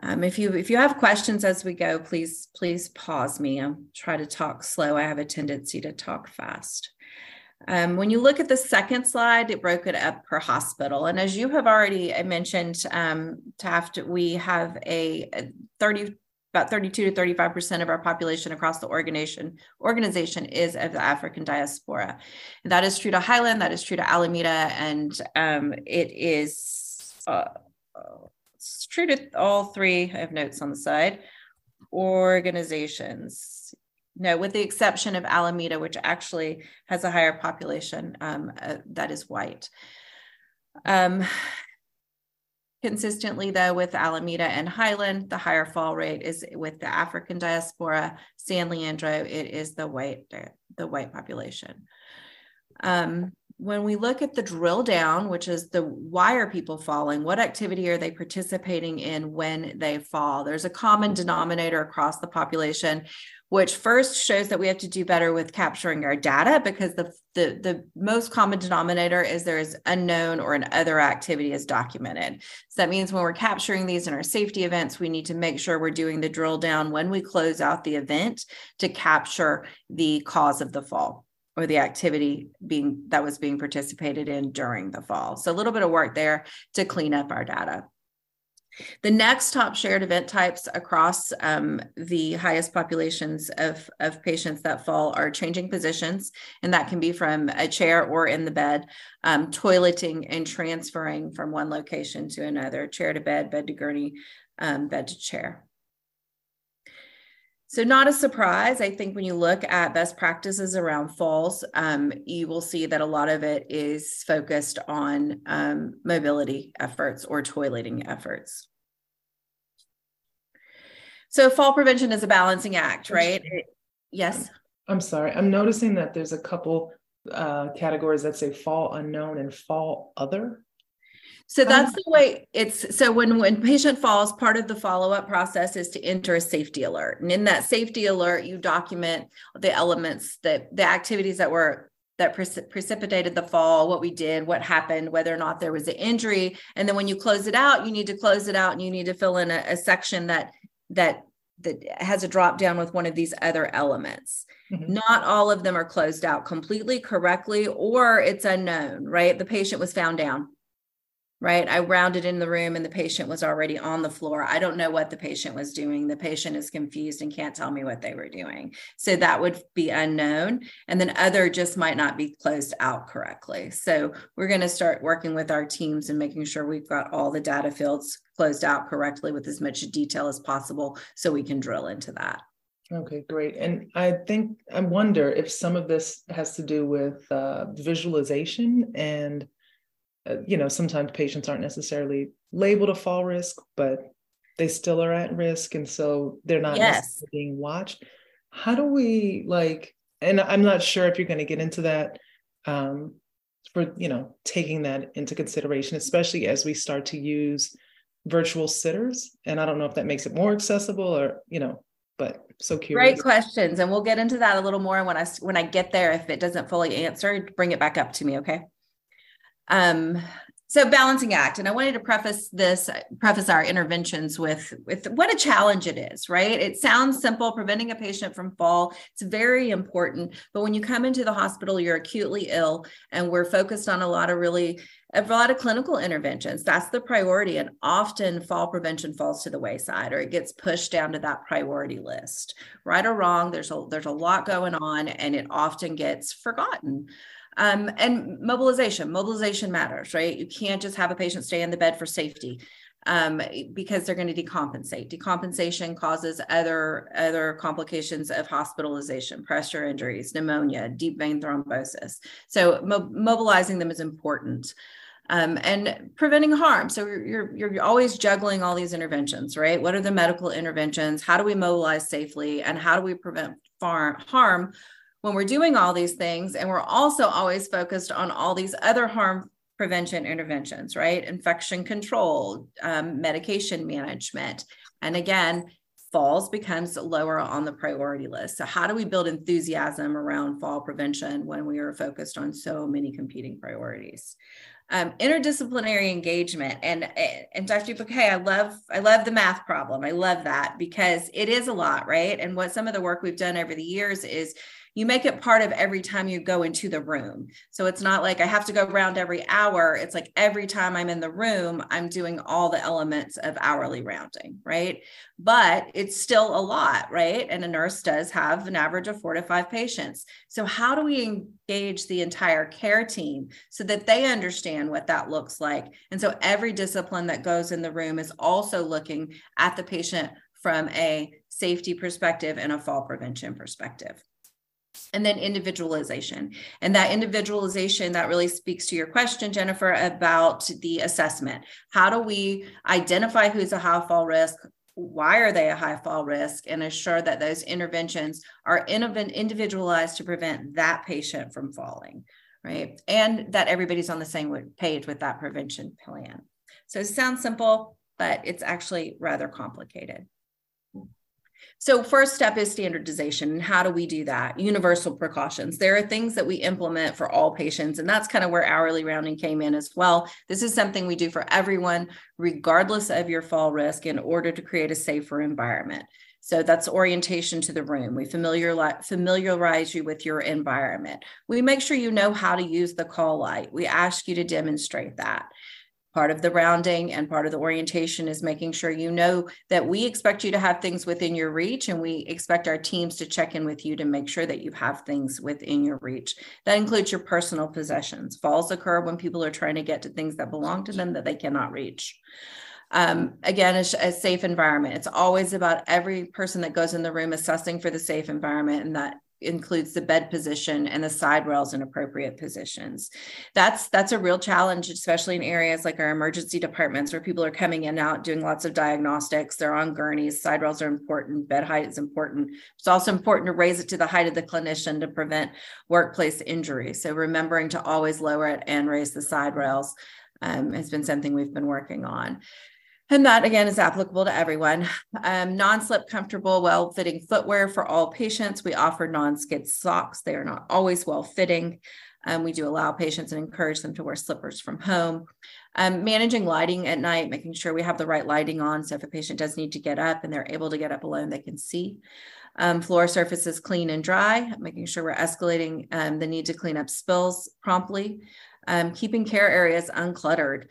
Um, if you if you have questions as we go, please please pause me. I'll try to talk slow. I have a tendency to talk fast. Um, when you look at the second slide, it broke it up per hospital. And as you have already mentioned, um, Taft, we have a, a 30 about 32 to 35 percent of our population across the organization organization is of the African diaspora. And that is true to Highland, that is true to Alameda, and um, it is uh, it's true to all three. I have notes on the side. organizations. No, with the exception of Alameda, which actually has a higher population um, uh, that is white. Um, consistently, though, with Alameda and Highland, the higher fall rate is with the African diaspora. San Leandro, it is the white the white population. Um, when we look at the drill down, which is the why are people falling? What activity are they participating in when they fall? There's a common denominator across the population, which first shows that we have to do better with capturing our data because the, the, the most common denominator is there is unknown or an other activity is documented. So that means when we're capturing these in our safety events, we need to make sure we're doing the drill down when we close out the event to capture the cause of the fall or the activity being that was being participated in during the fall. So a little bit of work there to clean up our data. The next top shared event types across um, the highest populations of, of patients that fall are changing positions, and that can be from a chair or in the bed, um, toileting and transferring from one location to another, chair to bed, bed to gurney, um, bed to chair. So, not a surprise. I think when you look at best practices around falls, um, you will see that a lot of it is focused on um, mobility efforts or toileting efforts. So, fall prevention is a balancing act, right? yes. I'm sorry. I'm noticing that there's a couple uh, categories that say fall unknown and fall other. So that's the way it's so when when patient falls, part of the follow-up process is to enter a safety alert. And in that safety alert, you document the elements that the activities that were that precipitated the fall, what we did, what happened, whether or not there was an injury. And then when you close it out, you need to close it out and you need to fill in a, a section that that that has a drop down with one of these other elements. Mm-hmm. Not all of them are closed out completely correctly, or it's unknown, right? The patient was found down right? I rounded in the room and the patient was already on the floor. I don't know what the patient was doing. The patient is confused and can't tell me what they were doing. So that would be unknown. And then other just might not be closed out correctly. So we're going to start working with our teams and making sure we've got all the data fields closed out correctly with as much detail as possible so we can drill into that. Okay, great. And I think I wonder if some of this has to do with uh, visualization and you know, sometimes patients aren't necessarily labeled a fall risk, but they still are at risk. And so they're not yes. being watched. How do we like, and I'm not sure if you're going to get into that um, for, you know, taking that into consideration, especially as we start to use virtual sitters. And I don't know if that makes it more accessible or, you know, but so curious. Great questions. And we'll get into that a little more when I, when I get there, if it doesn't fully answer, bring it back up to me. Okay. Um, so balancing act, and I wanted to preface this, preface our interventions with with what a challenge it is, right? It sounds simple, preventing a patient from fall. It's very important, but when you come into the hospital, you're acutely ill, and we're focused on a lot of really a lot of clinical interventions. That's the priority, and often fall prevention falls to the wayside, or it gets pushed down to that priority list. Right or wrong, there's a there's a lot going on, and it often gets forgotten. Um, and mobilization, mobilization matters, right? You can't just have a patient stay in the bed for safety um, because they're going to decompensate. Decompensation causes other other complications of hospitalization, pressure injuries, pneumonia, deep vein thrombosis. So mo- mobilizing them is important. Um, and preventing harm. So you're, you're always juggling all these interventions, right? What are the medical interventions? How do we mobilize safely, and how do we prevent far, harm when we're doing all these things and we're also always focused on all these other harm prevention interventions right infection control um, medication management and again falls becomes lower on the priority list so how do we build enthusiasm around fall prevention when we are focused on so many competing priorities um, interdisciplinary engagement and and Dr. Bhuket, I love I love the math problem. I love that because it is a lot, right? And what some of the work we've done over the years is you make it part of every time you go into the room. So it's not like I have to go around every hour. It's like every time I'm in the room, I'm doing all the elements of hourly rounding, right? But it's still a lot, right? And a nurse does have an average of four to five patients. So, how do we engage the entire care team so that they understand what that looks like? And so, every discipline that goes in the room is also looking at the patient from a safety perspective and a fall prevention perspective and then individualization. And that individualization that really speaks to your question jennifer about the assessment. How do we identify who's a high fall risk? Why are they a high fall risk? And assure that those interventions are individualized to prevent that patient from falling right? And that everybody's on the same page with that prevention plan. So it sounds simple but it's actually rather complicated so first step is standardization. And how do we do that? Universal precautions. There are things that we implement for all patients. And that's kind of where hourly rounding came in as well. This is something we do for everyone, regardless of your fall risk in order to create a safer environment. So that's orientation to the room. We familiarize, familiarize you with your environment. We make sure you know how to use the call light. We ask you to demonstrate that. Part of the rounding and part of the orientation is making sure you know that we expect you to have things within your reach and we expect our teams to check in with you to make sure that you have things within your reach. That includes your personal possessions. Falls occur when people are trying to get to things that belong to them that they cannot reach. Um, again, a, a, safe environment. It's always about every person that goes in the room assessing for the safe environment and that includes the bed position and the side rails in appropriate positions. That's that's a real challenge, especially in areas like our emergency departments where people are coming in and out doing lots of diagnostics. They're on gurneys. Side rails are important. Bed height is important. It's also important to raise it to the height of the clinician to prevent workplace injury. So remembering to always lower it and raise the side rails um, has been something we've been working on. And that again is applicable to everyone. Um, non slip comfortable, well fitting footwear for all patients. We offer non skid socks. They are not always well fitting. Um, we do allow patients and encourage them to wear slippers from home. Um, managing lighting at night, making sure we have the right lighting on. So if a patient does need to get up and they're able to get up alone, they can see. Um, floor surfaces clean and dry, making sure we're escalating um, the need to clean up spills promptly. Um, keeping care areas uncluttered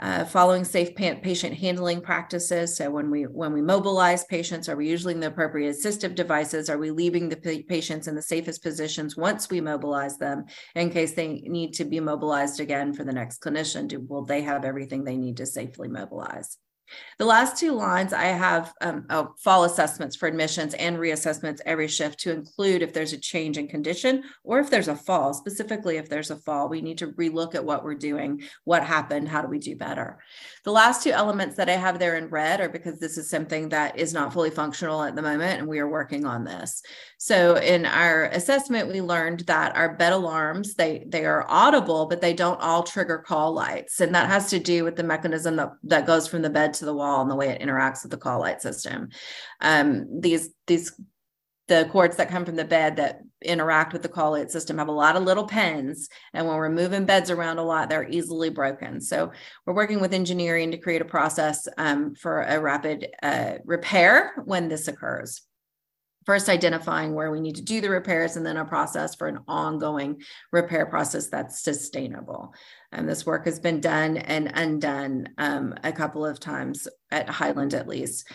uh, following safe patient handling practices. So when we when we mobilize patients, are we using the appropriate assistive devices? Are we leaving the patients in the safest positions once we mobilize them in case they need to be mobilized again for the next clinician? Do, will they have everything they need to safely mobilize? The last two lines, I have um, oh, fall assessments for admissions and reassessments every shift to include if there's a change in condition or if there's a fall. Specifically, if there's a fall, we need to relook at what we're doing, what happened, how do we do better. The last two elements that I have there in red are because this is something that is not fully functional at the moment, and we are working on this. So in our assessment, we learned that our bed alarms they they are audible, but they don't all trigger call lights, and that has to do with the mechanism that that goes from the bed to the wall and the way it interacts with the call light system. Um, these these the cords that come from the bed that interact with the call light system have a lot of little pins. And when we're moving beds around a lot, they're easily broken. So we're working with engineering to create a process um, for a rapid uh, repair when this occurs. First, identifying where we need to do the repairs, and then a process for an ongoing repair process that's sustainable. And this work has been done and undone um, a couple of times at Highland, at least.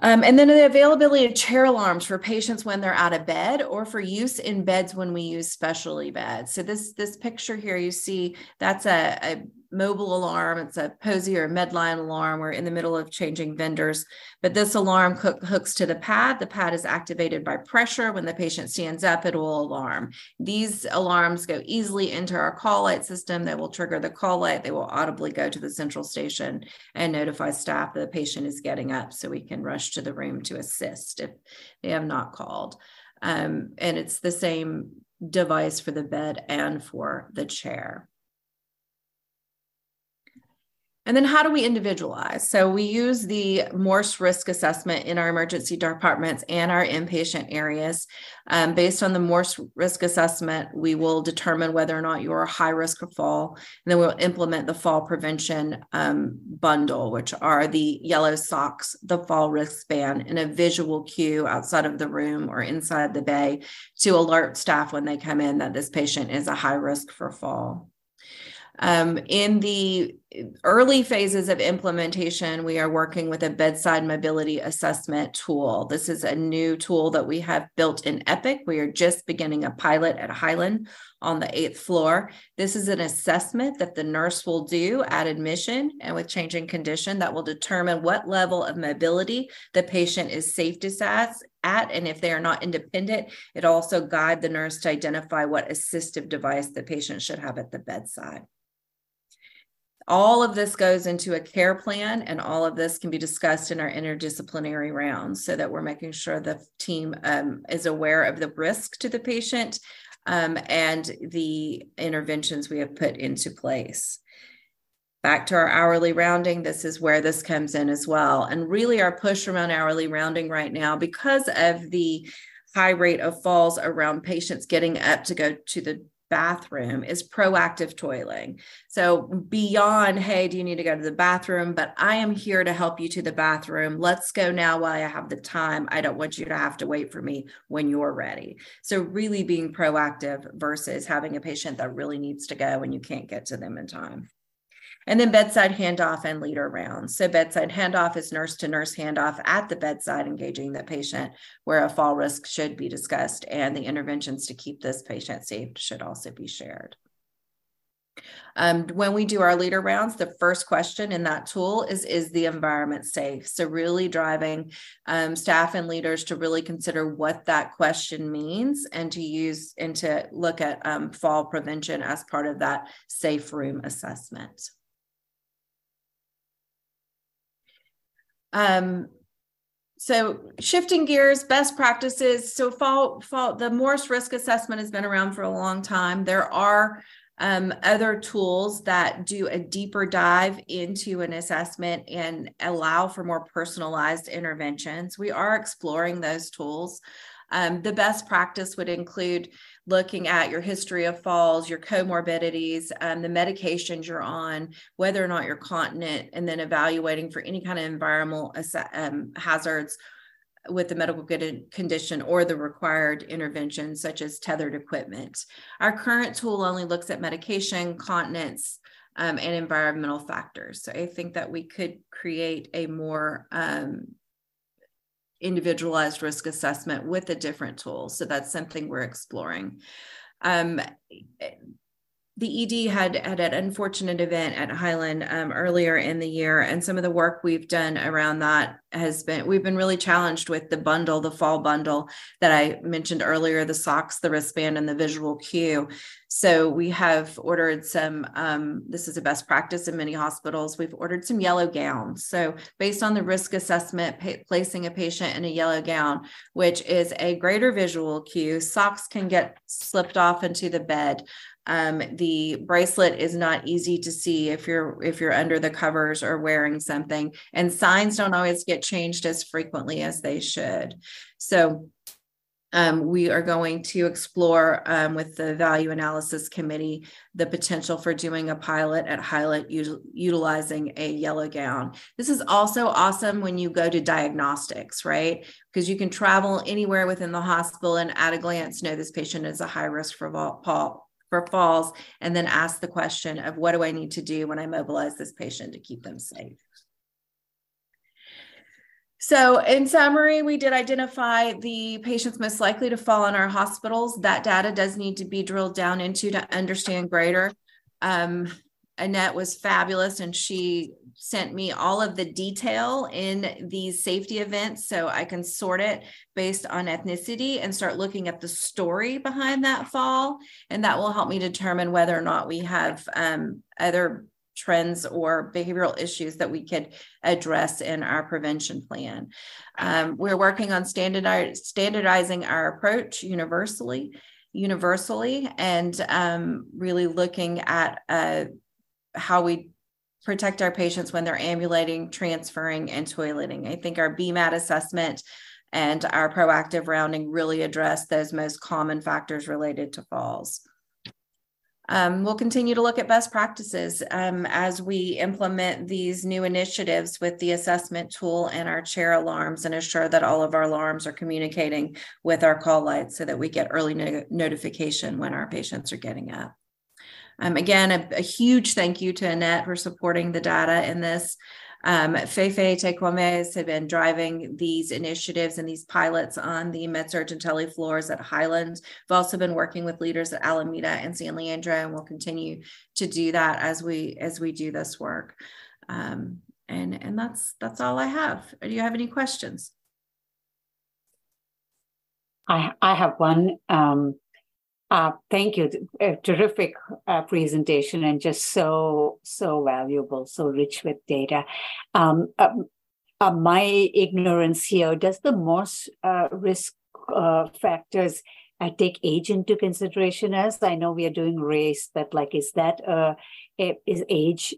Um, and then the availability of chair alarms for patients when they're out of bed or for use in beds when we use specialty beds. So this this picture here you see that's a, a mobile alarm. It's a Posey or Medline alarm. We're in the middle of changing vendors, but this alarm hooks to the pad. The pad is activated by pressure. When the patient stands up, it will alarm. These alarms go easily into our call light system. They will trigger the call light. They will audibly go to the central station and notify staff that the patient is getting up so we can rush to the room to assist if they have not called. Um, and it's the same device for the bed and for the chair. And then how do we individualize? So we use the Morse risk assessment in our emergency departments and our inpatient areas. Um, based on the Morse risk assessment, we will determine whether or not you're a high risk of fall. And then we'll implement the fall prevention um, bundle, which are the yellow socks, the fall wristband, and a visual cue outside of the room or inside the bay to alert staff when they come in that this patient is a high risk for fall. Um, in the early phases of implementation, we are working with a bedside mobility assessment tool. This is a new tool that we have built in Epic. We are just beginning a pilot at Highland on the eighth floor. This is an assessment that the nurse will do at admission and with changing condition that will determine what level of mobility the patient is safe to at, at. And if they are not independent, it also guide the nurse to identify what assistive device the patient should have at the bedside. All of this goes into a care plan, and all of this can be discussed in our interdisciplinary rounds so that we're making sure the team um, is aware of the risk to the patient um, and the interventions we have put into place. Back to our hourly rounding, this is where this comes in as well. And really, our push around hourly rounding right now, because of the high rate of falls around patients getting up to go to the bathroom is proactive toileting. So beyond, hey, do you need to go to the bathroom? But I am here to help you to the bathroom. Let's go now while I have the time. I don't want you to have to wait for me when you're ready. So really being proactive versus having a patient that really needs to go and you can't get to them in time. And then bedside handoff and leader rounds. So bedside handoff is nurse to nurse handoff at the bedside, engaging the patient where a fall risk should be discussed and the interventions to keep this patient safe should also be shared. Um, when we do our leader rounds, the first question in that tool is Is the environment safe? So, really driving um, staff and leaders to really consider what that question means and to use and to look at um, fall prevention as part of that safe room assessment. Um, so shifting gears, best practices. So fall, fall, the Morse risk assessment has been around for a long time. There are um, other tools that do a deeper dive into an assessment and allow for more personalized interventions. We are exploring those tools. Um, the best practice would include looking at your history of falls, your comorbidities, um, the medications you're on, whether or not you're continent, and then evaluating for any kind of environmental um, hazards with the medical condition or the required intervention, such as tethered equipment. Our current tool only looks at medication, continence, um, and environmental factors. So I think that we could create a more um, individualized risk assessment with a different tool. So that's something we're exploring. Um, the ED had had an unfortunate event at Highland um, earlier in the year, and some of the work we've done around that has been we've been really challenged with the bundle, the fall bundle that I mentioned earlier, the socks, the wristband, and the visual cue. So we have ordered some. Um, this is a best practice in many hospitals. We've ordered some yellow gowns. So based on the risk assessment, pa- placing a patient in a yellow gown, which is a greater visual cue, socks can get slipped off into the bed. Um, the bracelet is not easy to see if you're if you're under the covers or wearing something, and signs don't always get changed as frequently as they should. So um, we are going to explore um, with the value analysis committee the potential for doing a pilot at Highland util- utilizing a yellow gown. This is also awesome when you go to diagnostics, right? Because you can travel anywhere within the hospital and at a glance know this patient is a high risk for vol- for falls and then ask the question of what do I need to do when I mobilize this patient to keep them safe. So, in summary, we did identify the patients most likely to fall in our hospitals. That data does need to be drilled down into to understand greater. Um, Annette was fabulous and she sent me all of the detail in these safety events so I can sort it based on ethnicity and start looking at the story behind that fall. And that will help me determine whether or not we have um, other trends or behavioral issues that we could address in our prevention plan. Um, we're working on standardizing our approach universally universally and um, really looking at uh, how we protect our patients when they're ambulating, transferring, and toileting. I think our BMAT assessment and our proactive rounding really address those most common factors related to falls. Um, we'll continue to look at best practices um, as we implement these new initiatives with the assessment tool and our chair alarms and assure that all of our alarms are communicating with our call lights so that we get early no notification when our patients are getting up. Um, again, a, a, huge thank you to Annette for supporting the data in this. Um, Fefe Tequames had been driving these initiatives and these pilots on the med-surg and floors at Highland. We've also been working with leaders at Alameda and San Leandro, and we'll continue to do that as we as we do this work. Um, and and that's that's all I have. Do you have any questions? I I have one. Um, uh, thank you. A terrific uh, presentation and just so, so valuable, so rich with data. Um, uh, uh my ignorance here, does the Morse uh, risk uh, factors take age into consideration as? I know we are doing race, but like, is that uh, is age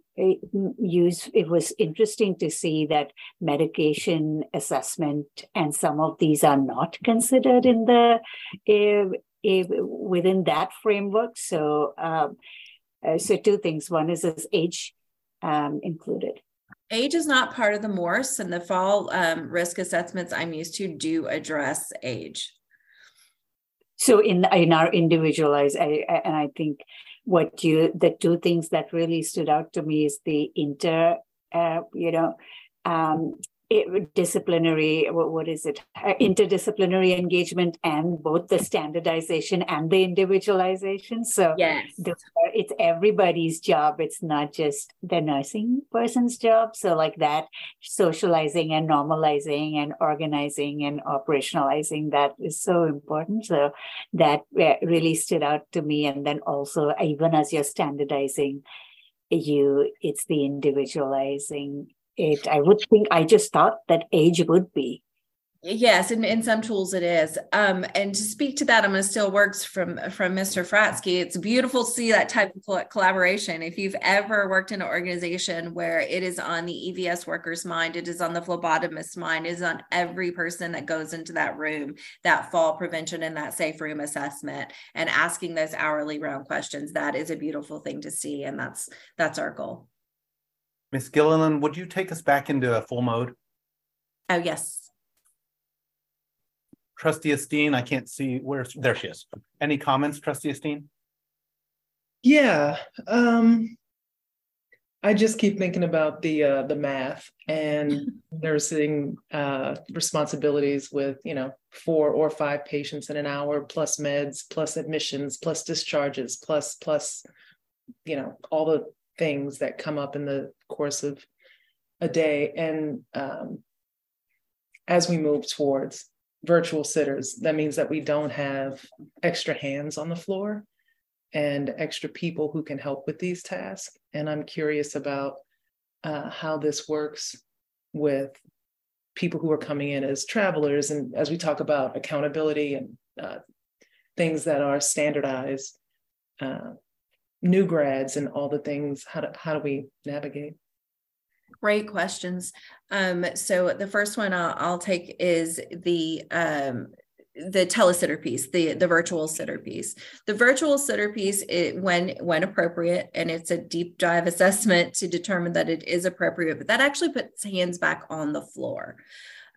used? It was interesting to see that medication assessment and some of these are not considered in the within that framework. So, um, uh, so two things. One is is age um, included. Age is not part of the Morse, and the fall um, risk assessments I'm used to do address age. So in in our individualized, I, I, and I think what you the two things that really stood out to me is the inter, uh, you know, um, disciplinary what is it? Uh, interdisciplinary engagement and both the standardization and the individualization. So yes. it's everybody's job. It's not just the nursing person's job. So like that socializing and normalizing and organizing and operationalizing that is so important. So that uh, really stood out to me. And then also even as you're standardizing you it's the individualizing it. I would think I just thought that age would be. Yes, and in some tools it is. Um, and to speak to that, I'm going to still works from from Mr. Fratzke. It's beautiful to see that type of collaboration. If you've ever worked in an organization where it is on the EVS worker's mind, it is on the phlebotomist's mind, it is on every person that goes into that room, that fall prevention and that safe room assessment, and asking those hourly round questions. That is a beautiful thing to see, and that's that's our goal. Ms. Gilliland, would you take us back into a full mode? Oh, yes. Trustee Esteen, I can't see where, there she is. Any comments, Trustee Esteen? Yeah, um, I just keep thinking about the uh, the math and nursing uh, responsibilities with you know four or five patients in an hour, plus meds, plus admissions, plus discharges, plus plus you know all the things that come up in the course of a day. And um, as we move towards virtual sitters, that means that we don't have extra hands on the floor and extra people who can help with these tasks. And I'm curious about uh, how this works with people who are coming in as travelers. And as we talk about accountability and uh, things that are standardized, uh, new grads and all the things how do, how do we navigate? Great questions. Um, so the first one I'll, I'll take is the um, the telesitter piece the the virtual sitter piece. The virtual sitter piece it, when when appropriate and it's a deep dive assessment to determine that it is appropriate but that actually puts hands back on the floor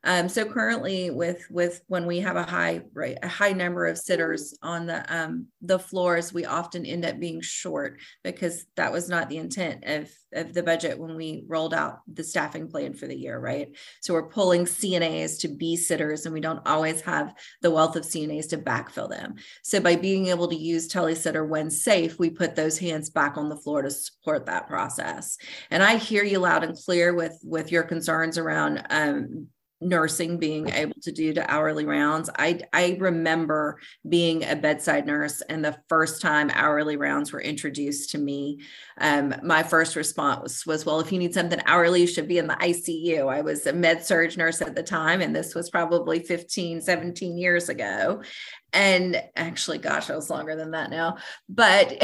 um, so currently with with when we have a high right a high number of sitters on the um, the floors, we often end up being short because that was not the intent of of the budget when we rolled out the staffing plan for the year, right? So we're pulling CNAs to be sitters, and we don't always have the wealth of CNAs to backfill them. So by being able to use telesitter when safe, we put those hands back on the floor to support that process. And I hear you loud and clear with with your concerns around um, nursing being able to do the hourly rounds. I I remember being a bedside nurse and the first time hourly rounds were introduced to me, um, my first response was, well, if you need something hourly, you should be in the ICU. I was a med surg nurse at the time, and this was probably 15, 17 years ago and actually gosh it was longer than that now. But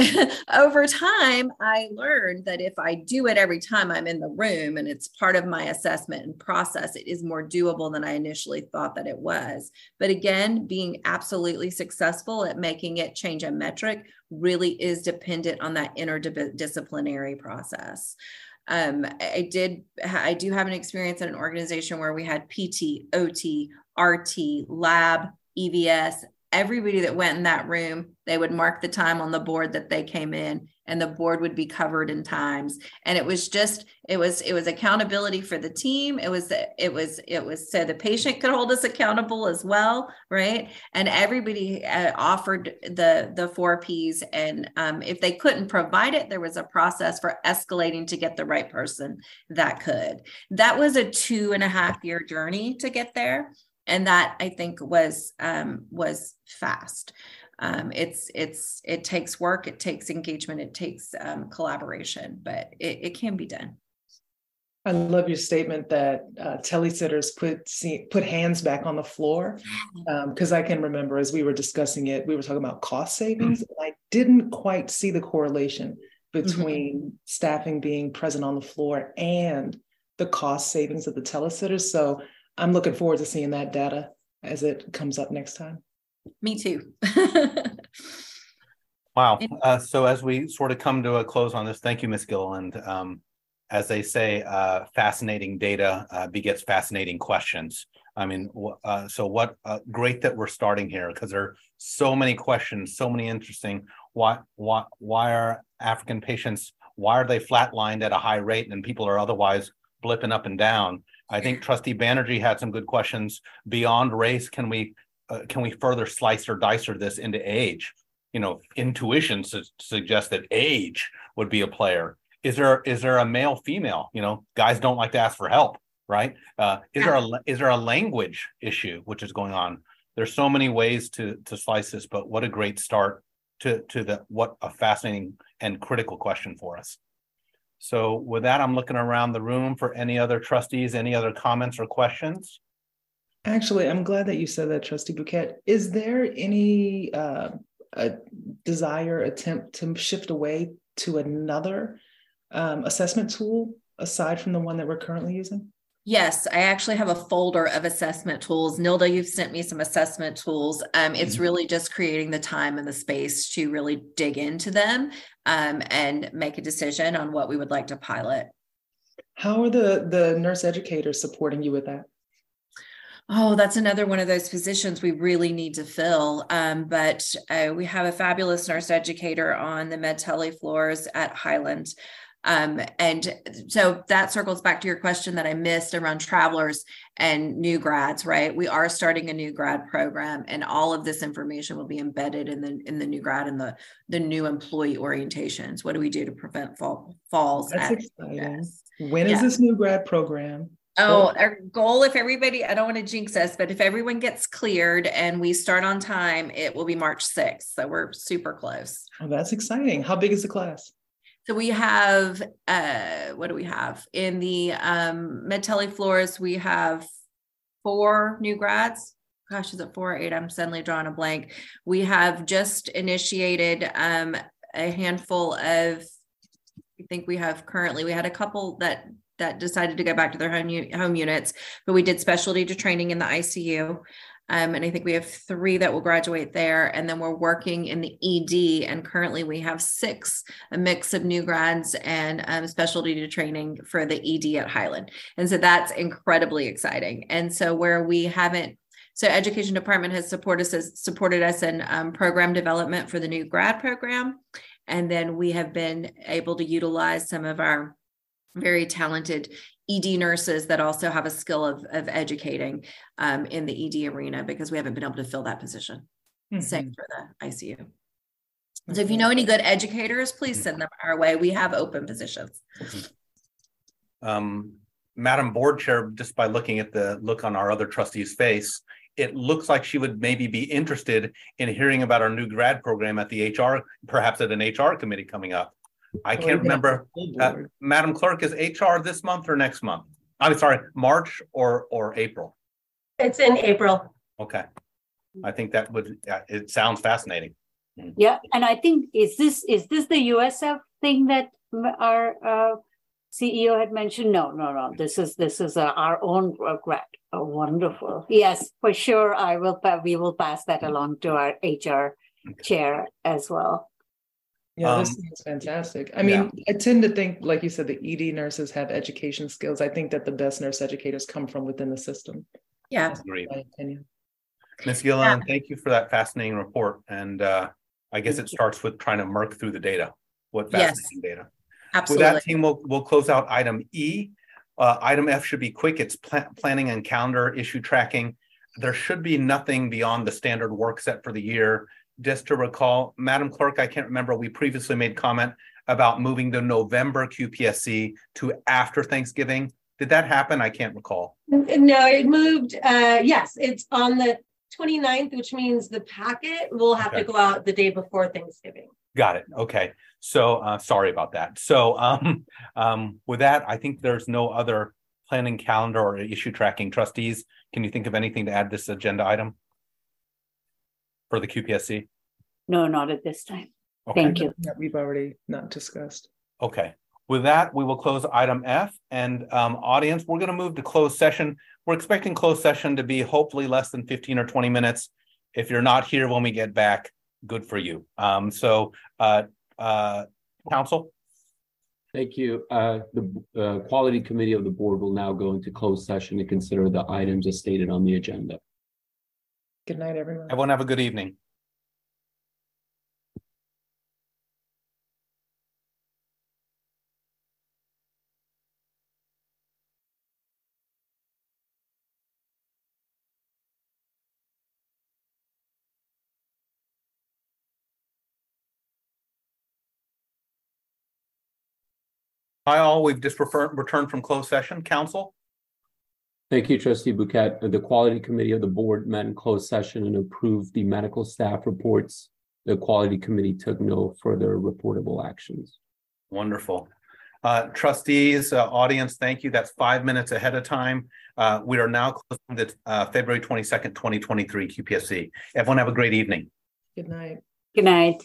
over time i learned that if i do it every time i'm in the room and it's part of my assessment and process it is more doable than i initially thought that it was. But again being absolutely successful at making it change a metric really is dependent on that interdisciplinary process. Um, I did, I do have an experience in an organization where we had PT, OT, RT, lab, EVS, everybody that went in that room, they would mark the time on the board that they came in and the board would be covered in times. And it was just, it was, it was accountability for the team. It was, it was, it was so the patient could hold us accountable as well. Right. And everybody uh, offered the, the four Ps. And um, if they couldn't provide it, there was a process for escalating to get the right person that could. That was a two and a half year journey to get there and that I think was um, was fast. Um, it's it's it takes work, it takes engagement, it takes um, collaboration, but it, it can be done. I love your statement that uh, telesitters put see, put hands back on the floor because um, I can remember as we were discussing it, we were talking about cost savings. Mm-hmm. I didn't quite see the correlation between mm-hmm. staffing being present on the floor and the cost savings of the telesitters. So I'm looking forward to seeing that data as it comes up next time. Me too. wow. Uh, so as we sort of come to a close on this, thank you, Ms. Gilliland. Um, as they say, uh, fascinating data uh, begets fascinating questions. I mean, uh, so what uh, great that we're starting here because there are so many questions, so many interesting. Why, why, why are African patients? Why are they flatlined at a high rate and people are otherwise blipping up and down? I think Trustee Banerjee had some good questions beyond race. Can we uh, can we further slice or dice or this into age? You know, intuition su- suggests that age would be a player. Is there is there a male female? You know, guys don't like to ask for help, right? Uh, is there a is there a language issue which is going on? There's so many ways to to slice this, but what a great start to to the what a fascinating and critical question for us. So with that, I'm looking around the room for any other trustees, any other comments or questions? Actually, I'm glad that you said that, Trustee Bhuket. Is there any uh, desire, attempt to shift away to another um, assessment tool aside from the one that we're currently using? Yes, I actually have a folder of assessment tools. Nilda, you've sent me some assessment tools. Um, it's mm-hmm. really just creating the time and the space to really dig into them um, and make a decision on what we would like to pilot. How are the the nurse educators supporting you with that? Oh, that's another one of those positions we really need to fill. Um, but uh, we have a fabulous nurse educator on the med tele floors at Highland. Um, and so that circles back to your question that I missed around travelers and new grads, right? We are starting a new grad program, and all of this information will be embedded in the in the new grad and the the new employee orientations. What do we do to prevent fall, falls? That's exciting. When is yeah. this new grad program? Oh, our goal, if everybody, I don't want to jinx us, but if everyone gets cleared and we start on time, it will be March 6th. So we're super close. Oh, that's exciting. How big is the class? So we have uh what do we have in the um med tele floors? We have four new grads. Gosh, is it four or eight? I'm suddenly drawing a blank. We have just initiated um a handful of I think we have currently we had a couple that that decided to go back to their home home units, but we did specialty to training in the ICU. Um, and I think we have three that will graduate there. And then we're working in the ED. And currently we have six, a mix of new grads and um, specialty to training for the ED at Highland. And so that's incredibly exciting. And so where we haven't so education department has supported us supported us in um, program development for the new grad program, and then we have been able to utilize some of our very talented ED nurses that also have a skill of, of educating um, in the ED arena because we haven't been able to fill that position. Mm-hmm. Same for the ICU. So if you know any good educators, please send them our way. We have open positions. Um, Madam Board Chair, just by looking at the look on our other trustee's face, it looks like she would maybe be interested in hearing about our new grad program at the HR, perhaps at an HR committee coming up. I can't remember. Uh, Madam Clerk, is HR this month or next month? I'm sorry, March or or April? It's in April. Okay. I think that would, it sounds fascinating. Yeah, and I think, is this, is this the USF thing that our uh, CEO had mentioned? No, no, no, this is, this is uh, our own grant. Oh, wonderful. Yes, for sure, I will, we will pass that along to our HR chair as well. Yeah, um, this is fantastic. I mean, yeah. I tend to think, like you said, the ED nurses have education skills. I think that the best nurse educators come from within the system. Yeah, That's great. My opinion. Ms. Gilliland, thank you for that fascinating report. And uh, I guess it starts with trying to mark through the data. What Yes. fascinating data. Absolutely. With that team, we'll, we'll close out item E. Uh, item F should be quick. It's pla- planning and calendar issue tracking. There should be nothing beyond the standard work set for the year. Just to recall, Madam Clerk, I can't remember, we previously made comment about moving the November QPSC to after Thanksgiving. Did that happen? I can't recall. No, it moved, uh, yes, it's on the 29th, which means the packet will have to go out the day before Thanksgiving. Got it. Okay. So uh, sorry about that. So um, um, with that, I think there's no other planning calendar or issue tracking trustees. Can you think of anything to add this agenda item? For the QPSC? No, not at this time. Okay. Thank you. That we've already not discussed. Okay. With that, we will close item F and um, audience, we're going to move to closed session. We're expecting closed session to be hopefully less than 15 or 20 minutes. If you're not here when we get back, good for you. Um, so uh, uh, council, Thank you. Uh, the, uh, Quality Committee of the Board will now go into closed session to consider the items as stated on the agenda. Good night, everyone. everyone have a good evening. Hi, all. We've just returned from closed session. Council? Thank you, trustee Bhuket. The Quality Committee of the Board met in closed session and approved the medical staff reports. The Quality Committee took no further reportable actions. Wonderful. Uh, trustees, uh, audience, thank you. That's five minutes ahead of time. Uh, we are now closing the uh, February twenty-second, twenty twenty-three QPSC. Everyone have a great evening. Good night. Good night.